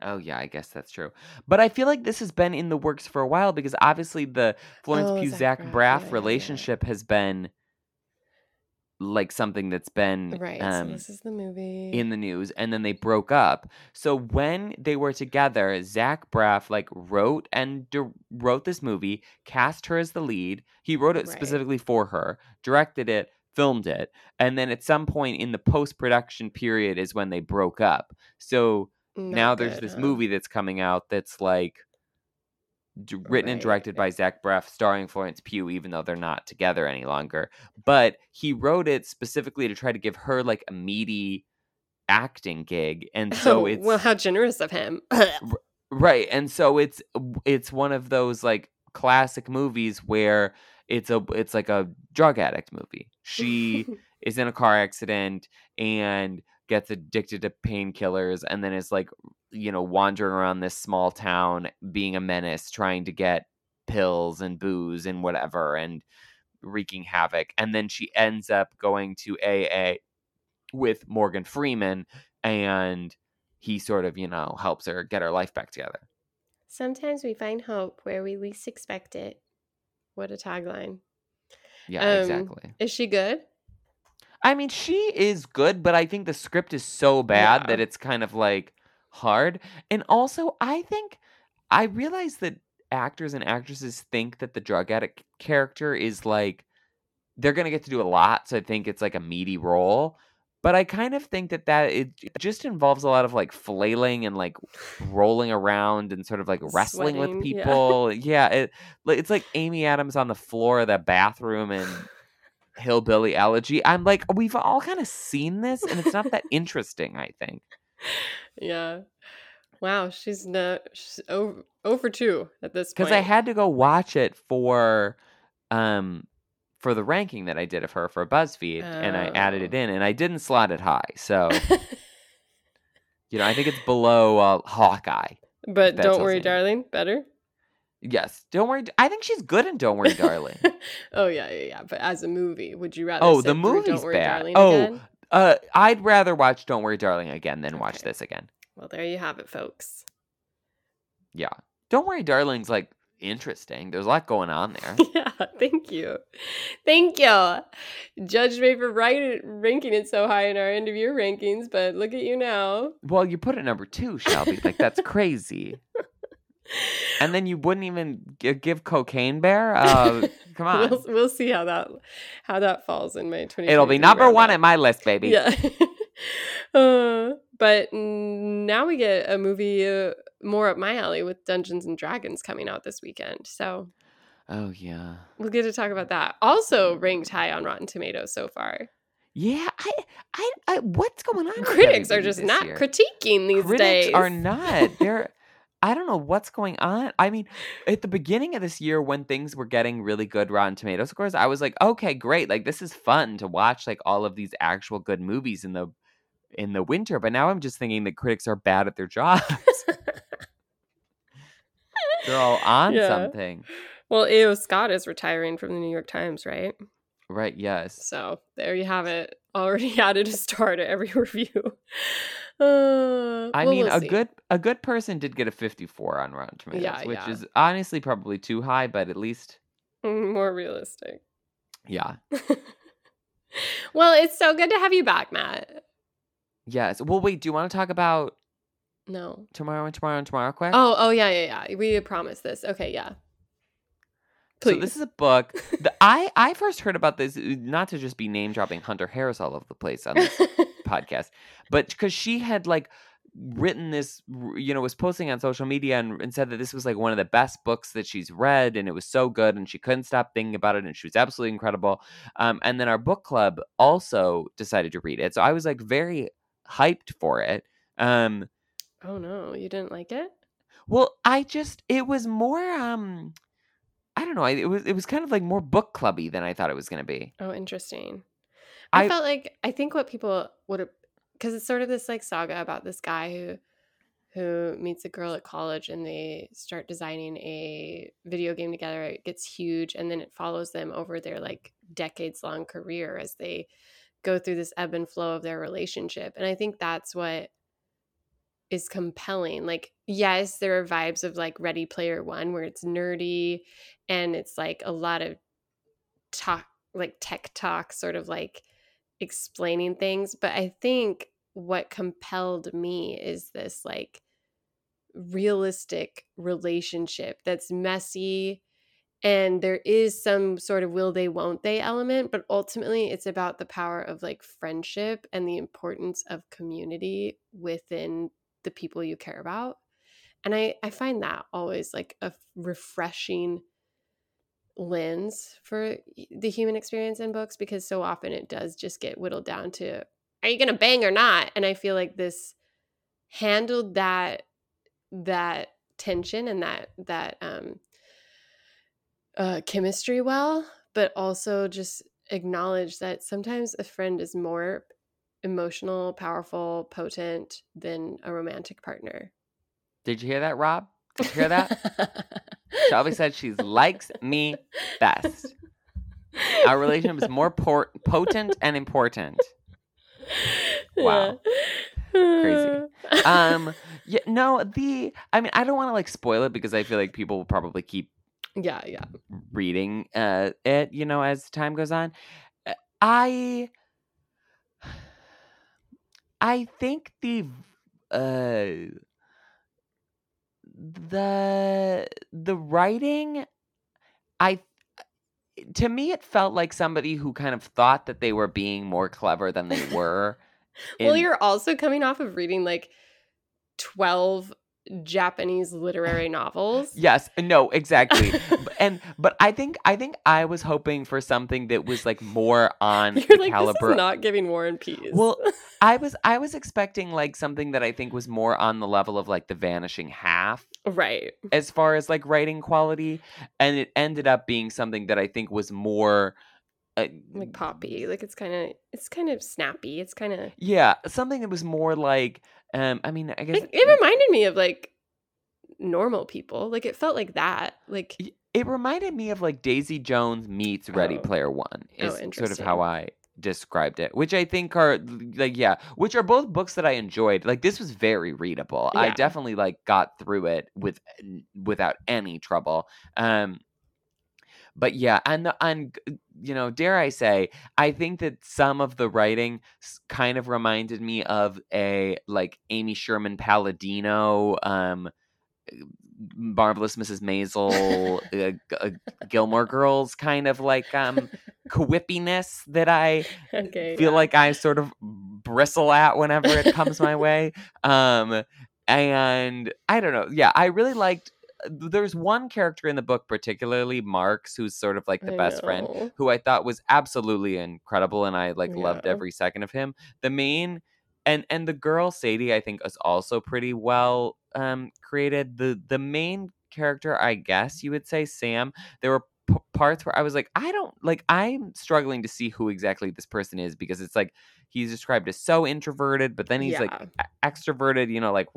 Oh yeah, I guess that's true. But I feel like this has been in the works for a while because obviously the Florence Oh, Pugh Zach Braff, Braff yeah, yeah, yeah. relationship has been like something that's been Right. so um, this is the movie. in the news, and then they broke up. So when they were together, Zach Braff like wrote and di- wrote this movie, cast her as the lead. He wrote it Right. specifically for her, directed it, filmed it, and then at some point in the post production period is when they broke up. So Not now there's this huh? movie that's coming out that's like d- written and directed by Zach Braff, starring Florence Pugh, even though they're not together any longer. But he wrote it specifically to try to give her like a meaty acting gig, [laughs] and so oh, it's well, how generous of him. [laughs] right, and so it's it's one of those like classic movies where it's a it's like a drug addict movie. She [laughs] is in a car accident and gets addicted to painkillers and then is like you know wandering around this small town being a menace trying to get pills and booze and whatever and wreaking havoc and then she ends up going to AA with Morgan Freeman and he sort of you know helps her get her life back together Sometimes we find hope where we least expect it. What a tagline. yeah Um, exactly Is she good? I mean, she is good, but I think the script is so bad Yeah. that it's kind of like hard. And also, I think I realize that actors and actresses think that the drug addict character is like they're going to get to do a lot, so I think it's like a meaty role. But I kind of think that that it it just involves a lot of like flailing and like rolling around and sort of like wrestling Sweating, with people. Yeah, it it's like Amy Adams on the floor of the bathroom and hillbilly elegy. I'm like, we've all kind of seen this, and it's not that [laughs] interesting. I think. Yeah. Wow, she's not she's over over two at this point. because I had to go watch it for, um, for the ranking that I did of her for BuzzFeed, and I added it Oh. in, and I didn't slot it high. So [laughs] you know, I think it's below uh, Hawkeye. but don't worry, darling. Better. Yes, don't worry. I think she's good in Don't Worry, Darling. [laughs] oh yeah, yeah, yeah. But as a movie, would you rather? Oh, the movie's Don't worry, bad. darling. Oh, again? uh, I'd rather watch Don't Worry, Darling again than watch this again. Well, there you have it, folks. Yeah, Don't Worry, Darling's like interesting. There's a lot going on [laughs] there. yeah, thank you, thank you. Judge me for right ranking it so high in our end of year rankings, but look at you now. Well, you put it number two, Shelby. Like that's [laughs] crazy. And then you wouldn't even give Cocaine Bear. Uh, [laughs] come on, We'll, we'll see how that how that falls in my 20. it'll be number one in my list, baby. Yeah. [laughs] uh, but now we get a movie uh, more up my alley with Dungeons and Dragons coming out this weekend. So Oh yeah, we'll get to talk about that. Also ranked high on Rotten Tomatoes so far. yeah. I, I, I what's going on? Critics are just not year? critiquing these Critics days. are not. They're. I don't know what's going on. I mean, at the beginning of this year, when things were getting really good Rotten Tomatoes scores, I was like, okay, great. Like this is fun to watch. Like all of these actual good movies in the in the winter. But now I'm just thinking that critics are bad at their [laughs] jobs. They're all [laughs] on Yeah. something. well, A.O. Scott is retiring from the New York Times, right? Right, yes. So there you have it. Already [laughs] added a star to every [laughs] review. Uh, I well, mean, we'll a see. good a good person did get a 54 on Rotten Tomatoes, Yeah, which yeah. is honestly probably too high, but at least Mm, more realistic. yeah. [laughs] well, it's so good to have you back, Matt. Yes. Well, wait, do you want to talk about No. tomorrow and tomorrow and tomorrow quick? Oh, oh yeah, yeah, yeah. We promised this. Okay, yeah. Please. So this is a book. The, [laughs] I I first heard about this uh, not to just be name dropping Hunter Harris all over the place on this [laughs] podcast, but because she had like written this, you know, was posting on social media and, and said that this was like one of the best books that she's read and it was so good and she couldn't stop thinking about it and she was absolutely incredible. Um, and then our book club also decided to read it, so I was like very hyped for it. Um, Oh no, you didn't like it? well, I just it was more um, I don't know. I, it was it was kind of like more book clubby than I thought it was going to be. Oh, interesting. I, I- felt like I think what people would have because it's sort of this like saga about this guy who who meets a girl at college and they start designing a video game together. It gets huge and then it follows them over their like decades long career as they go through this ebb and flow of their relationship. And I think that's what is compelling. Like, yes, there are vibes of like Ready Player One where it's nerdy and it's like a lot of talk, like tech talk, sort of like explaining things. But I think what compelled me is this like realistic relationship that's messy and there is some sort of will they won't they element but ultimately it's about the power of like friendship and the importance of community within the people you care about and i i find that always like a refreshing lens for the human experience in books because so often it does just get whittled down to are you gonna bang or not? And i feel like this handled that that tension and that that um uh chemistry well but also just acknowledge that sometimes a friend is more emotional powerful potent than a romantic partner Did you hear that, Rob? Did you hear that? [laughs] Shelby said she likes me best. Our relationship is more por- potent and important. Wow. Crazy. [sighs] Um, yeah, no, the I mean, I don't want to like spoil it because I feel like people will probably keep yeah yeah reading uh it, you know, as time goes on. Uh, I I think the uh the the writing I to me it felt like somebody who kind of thought that they were being more clever than they [laughs] were. well in- you're also coming off of reading like 12 japanese literary novels [laughs] Yes, no, exactly. [laughs] And but I think I think I was hoping for something that was like more on you're the like caliber. not giving war and peace Well, [laughs] I was I was expecting like something that I think was more on the level of like the vanishing half right as far as like writing quality and it ended up being something that I think was more uh, like poppy like it's kind of it's kind of snappy it's kind of yeah, something that was more like um I mean, I guess it, it reminded me of like normal people like it felt like that like It reminded me of like Daisy Jones meets Ready Oh. Player One. Oh, Is sort of how I described it, which I think are like yeah, which are both books that I enjoyed. Like this was very readable. I definitely like got through it with without any trouble. Um but yeah, and the- and you know, dare I say, I think that some of the writing kind of reminded me of a like Amy Sherman Palladino, um, marvelous Mrs. Maisel, [laughs] uh, uh, Gilmore Girls, kind of like um, quippiness that I okay feel yeah. like I sort of bristle at whenever it comes my way. [laughs] Um, and I don't know. Yeah, I really liked. There's one character in the book, particularly Marx, who's sort of like the I best friend, who I thought was absolutely incredible, and I like loved every second of him. The main and and the girl Sadie, I think, is also pretty well um created. The the main character, I guess you would say, Sam. There were p- parts where I was like, I don't like. I'm struggling to see who exactly this person is because it's like he's described as so introverted, but then he's like Yeah. e- extroverted. You know, like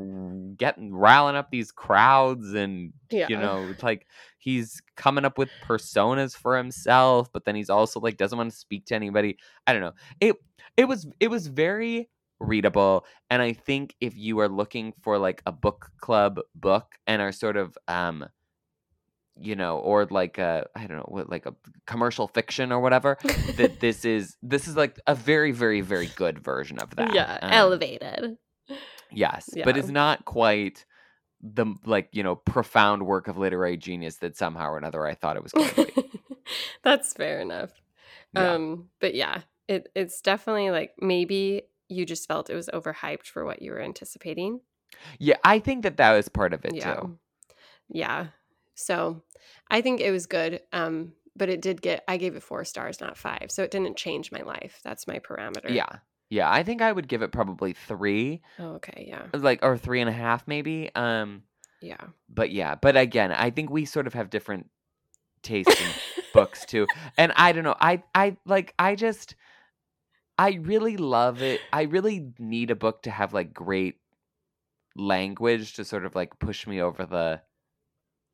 getting riling up these crowds and yeah you know it's like he's coming up with personas for himself but then he's also like doesn't want to speak to anybody i don't know it it was it was very readable and i think if you are looking for like a book club book and are sort of um you know or like a i don't know what like a commercial fiction or whatever that [laughs] this is this is like a very very very good version of that yeah Um, elevated Yes, but it's not quite the like you know profound work of literary genius that somehow or another I thought it was going to be. [laughs] That's fair enough. Yeah. Um, but yeah, it it's definitely like maybe you just felt it was overhyped for what you were anticipating. yeah, I think that that was part of it yeah. too. Yeah. So I think it was good. Um, but it did get I gave it four stars, not five. So it didn't change my life. That's my parameter. Yeah, Yeah, I think I would give it probably three, Oh, okay, yeah. like or three and a half maybe. Um, Yeah. but yeah, but again, I think we sort of have different tastes in books [laughs] too. And I don't know, I I like I just I really love it. I really need a book to have like great language to sort of like push me over the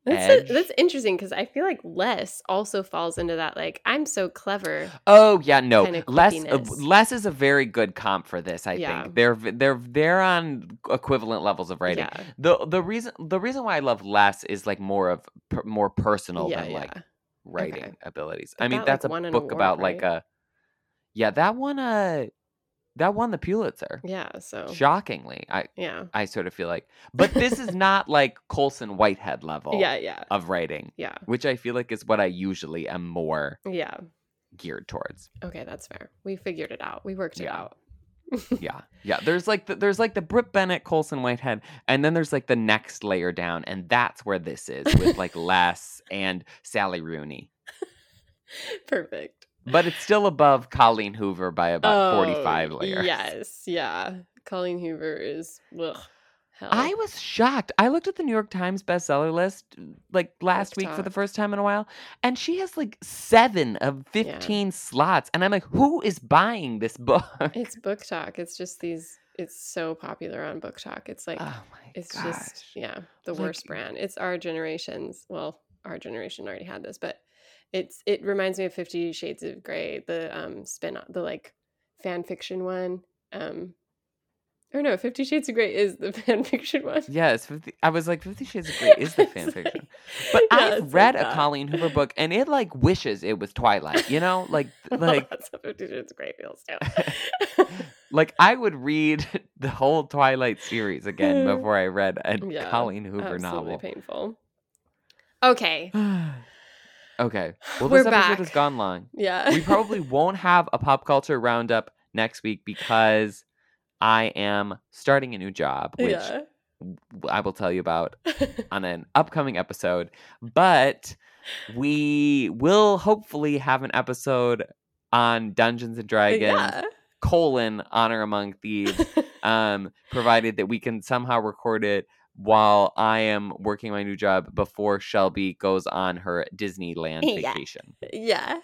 That's a, that's interesting because I feel like less also falls into that like I'm so clever. Oh yeah, no. Less uh, less is a very good comp for this, I Yeah. think. They're they're they're on equivalent levels of writing. Yeah. The the reason the reason why I love less is like more of per, more personal Yeah, than like writing abilities. But I mean, that, like, that's a book award, about like a Yeah, that one uh that won the Pulitzer. Yeah, so Shockingly. I yeah. I sort of feel like but this is not like Colson Whitehead level Yeah, yeah. of writing, Yeah. which I feel like is what I usually am more Yeah. geared towards. Okay, that's fair. We figured it out. We worked it Yeah. out. [laughs] yeah yeah there's like the, there's like the Brit Bennett Colson Whitehead and then there's like the next layer down and that's where this is with like [laughs] Les and Sally Rooney Perfect. But it's still above Colleen Hoover by about 45 Oh, layers Yes, yeah. Colleen Hoover is ugh, hell. I was shocked. I looked at the New York Times bestseller list like last week for the first time in a while, and she has like seven of 15 slots. And I'm like, who is buying this book? It's BookTok. It's just these. It's so popular on BookTok. It's like oh it's gosh. just yeah the Like- worst brand. It's our generation's. Well, our generation already had this, but it's it reminds me of Fifty Shades of Grey, the um spin the like fan fiction one. Um, or no, Fifty Shades of Grey is the [laughs] fan fiction one. Yes, 50, I was like, Fifty Shades of [laughs] Grey is the fan like- fiction. But [laughs] Yeah, I've read like a. Colleen Hoover book, and it like wishes it was Twilight. You know, like Well, like that's how Fifty Shades of Grey feels too. like I would read the whole Twilight series again before I read a Yeah, Colleen Hoover Absolutely novel. painful. Okay, [sighs] okay, well, We're this episode has gone long. yeah, we probably [laughs] won't have a pop culture roundup next week because I am starting a new job, which yeah. I will tell you about [laughs] on an upcoming episode. But we will hopefully have an episode on Dungeons and Dragons yeah. colon Honor Among Thieves, [laughs] um, provided that we can somehow record it while I am working my new job before Shelby goes on her Disneyland Yeah. vacation. yeah,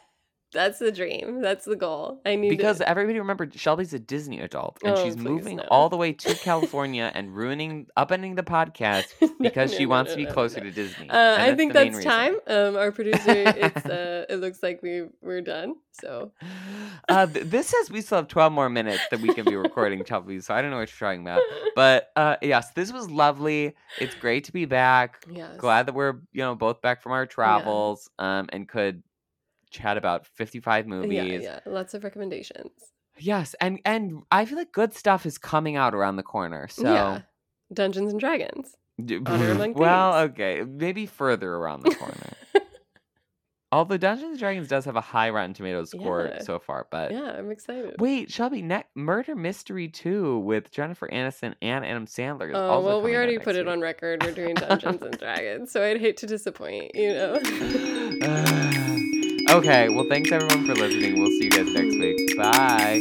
that's the dream. That's the goal. I need Because to, everybody remember Shelby's a Disney adult and Oh, she's moving no. all the way to California and ruining upending the podcast [laughs] because no, she no, wants no, to be closer to Disney. Uh, I think that's time. Um, our producer, it's uh, it looks like we we're done. So [laughs] Uh, this says we still have 12 more minutes that we can be recording, [laughs] Shelby, so I don't know what you're talking about. But uh, yes, this was lovely. It's great to be back. yes, Glad that we're you know both back from our travels um, and could chat about 55 movies. Yeah, yeah, lots of recommendations. Yes, and and I feel like good stuff is coming out around the corner. So yeah, Dungeons and Dragons. D- [laughs] Honor Among well, okay, maybe further around the corner. [laughs] Although Dungeons and Dragons does have a high Rotten Tomatoes score Yeah. so far, but yeah, I'm excited. wait, Shelby, ne- Murder Mystery Two with Jennifer Aniston and Adam Sandler. Oh well, we already put it on record. We're doing [laughs] Dungeons and Dragons, so I'd hate to disappoint. You know. Uh, Okay, well, thanks everyone for listening. We'll see you guys next week. Bye.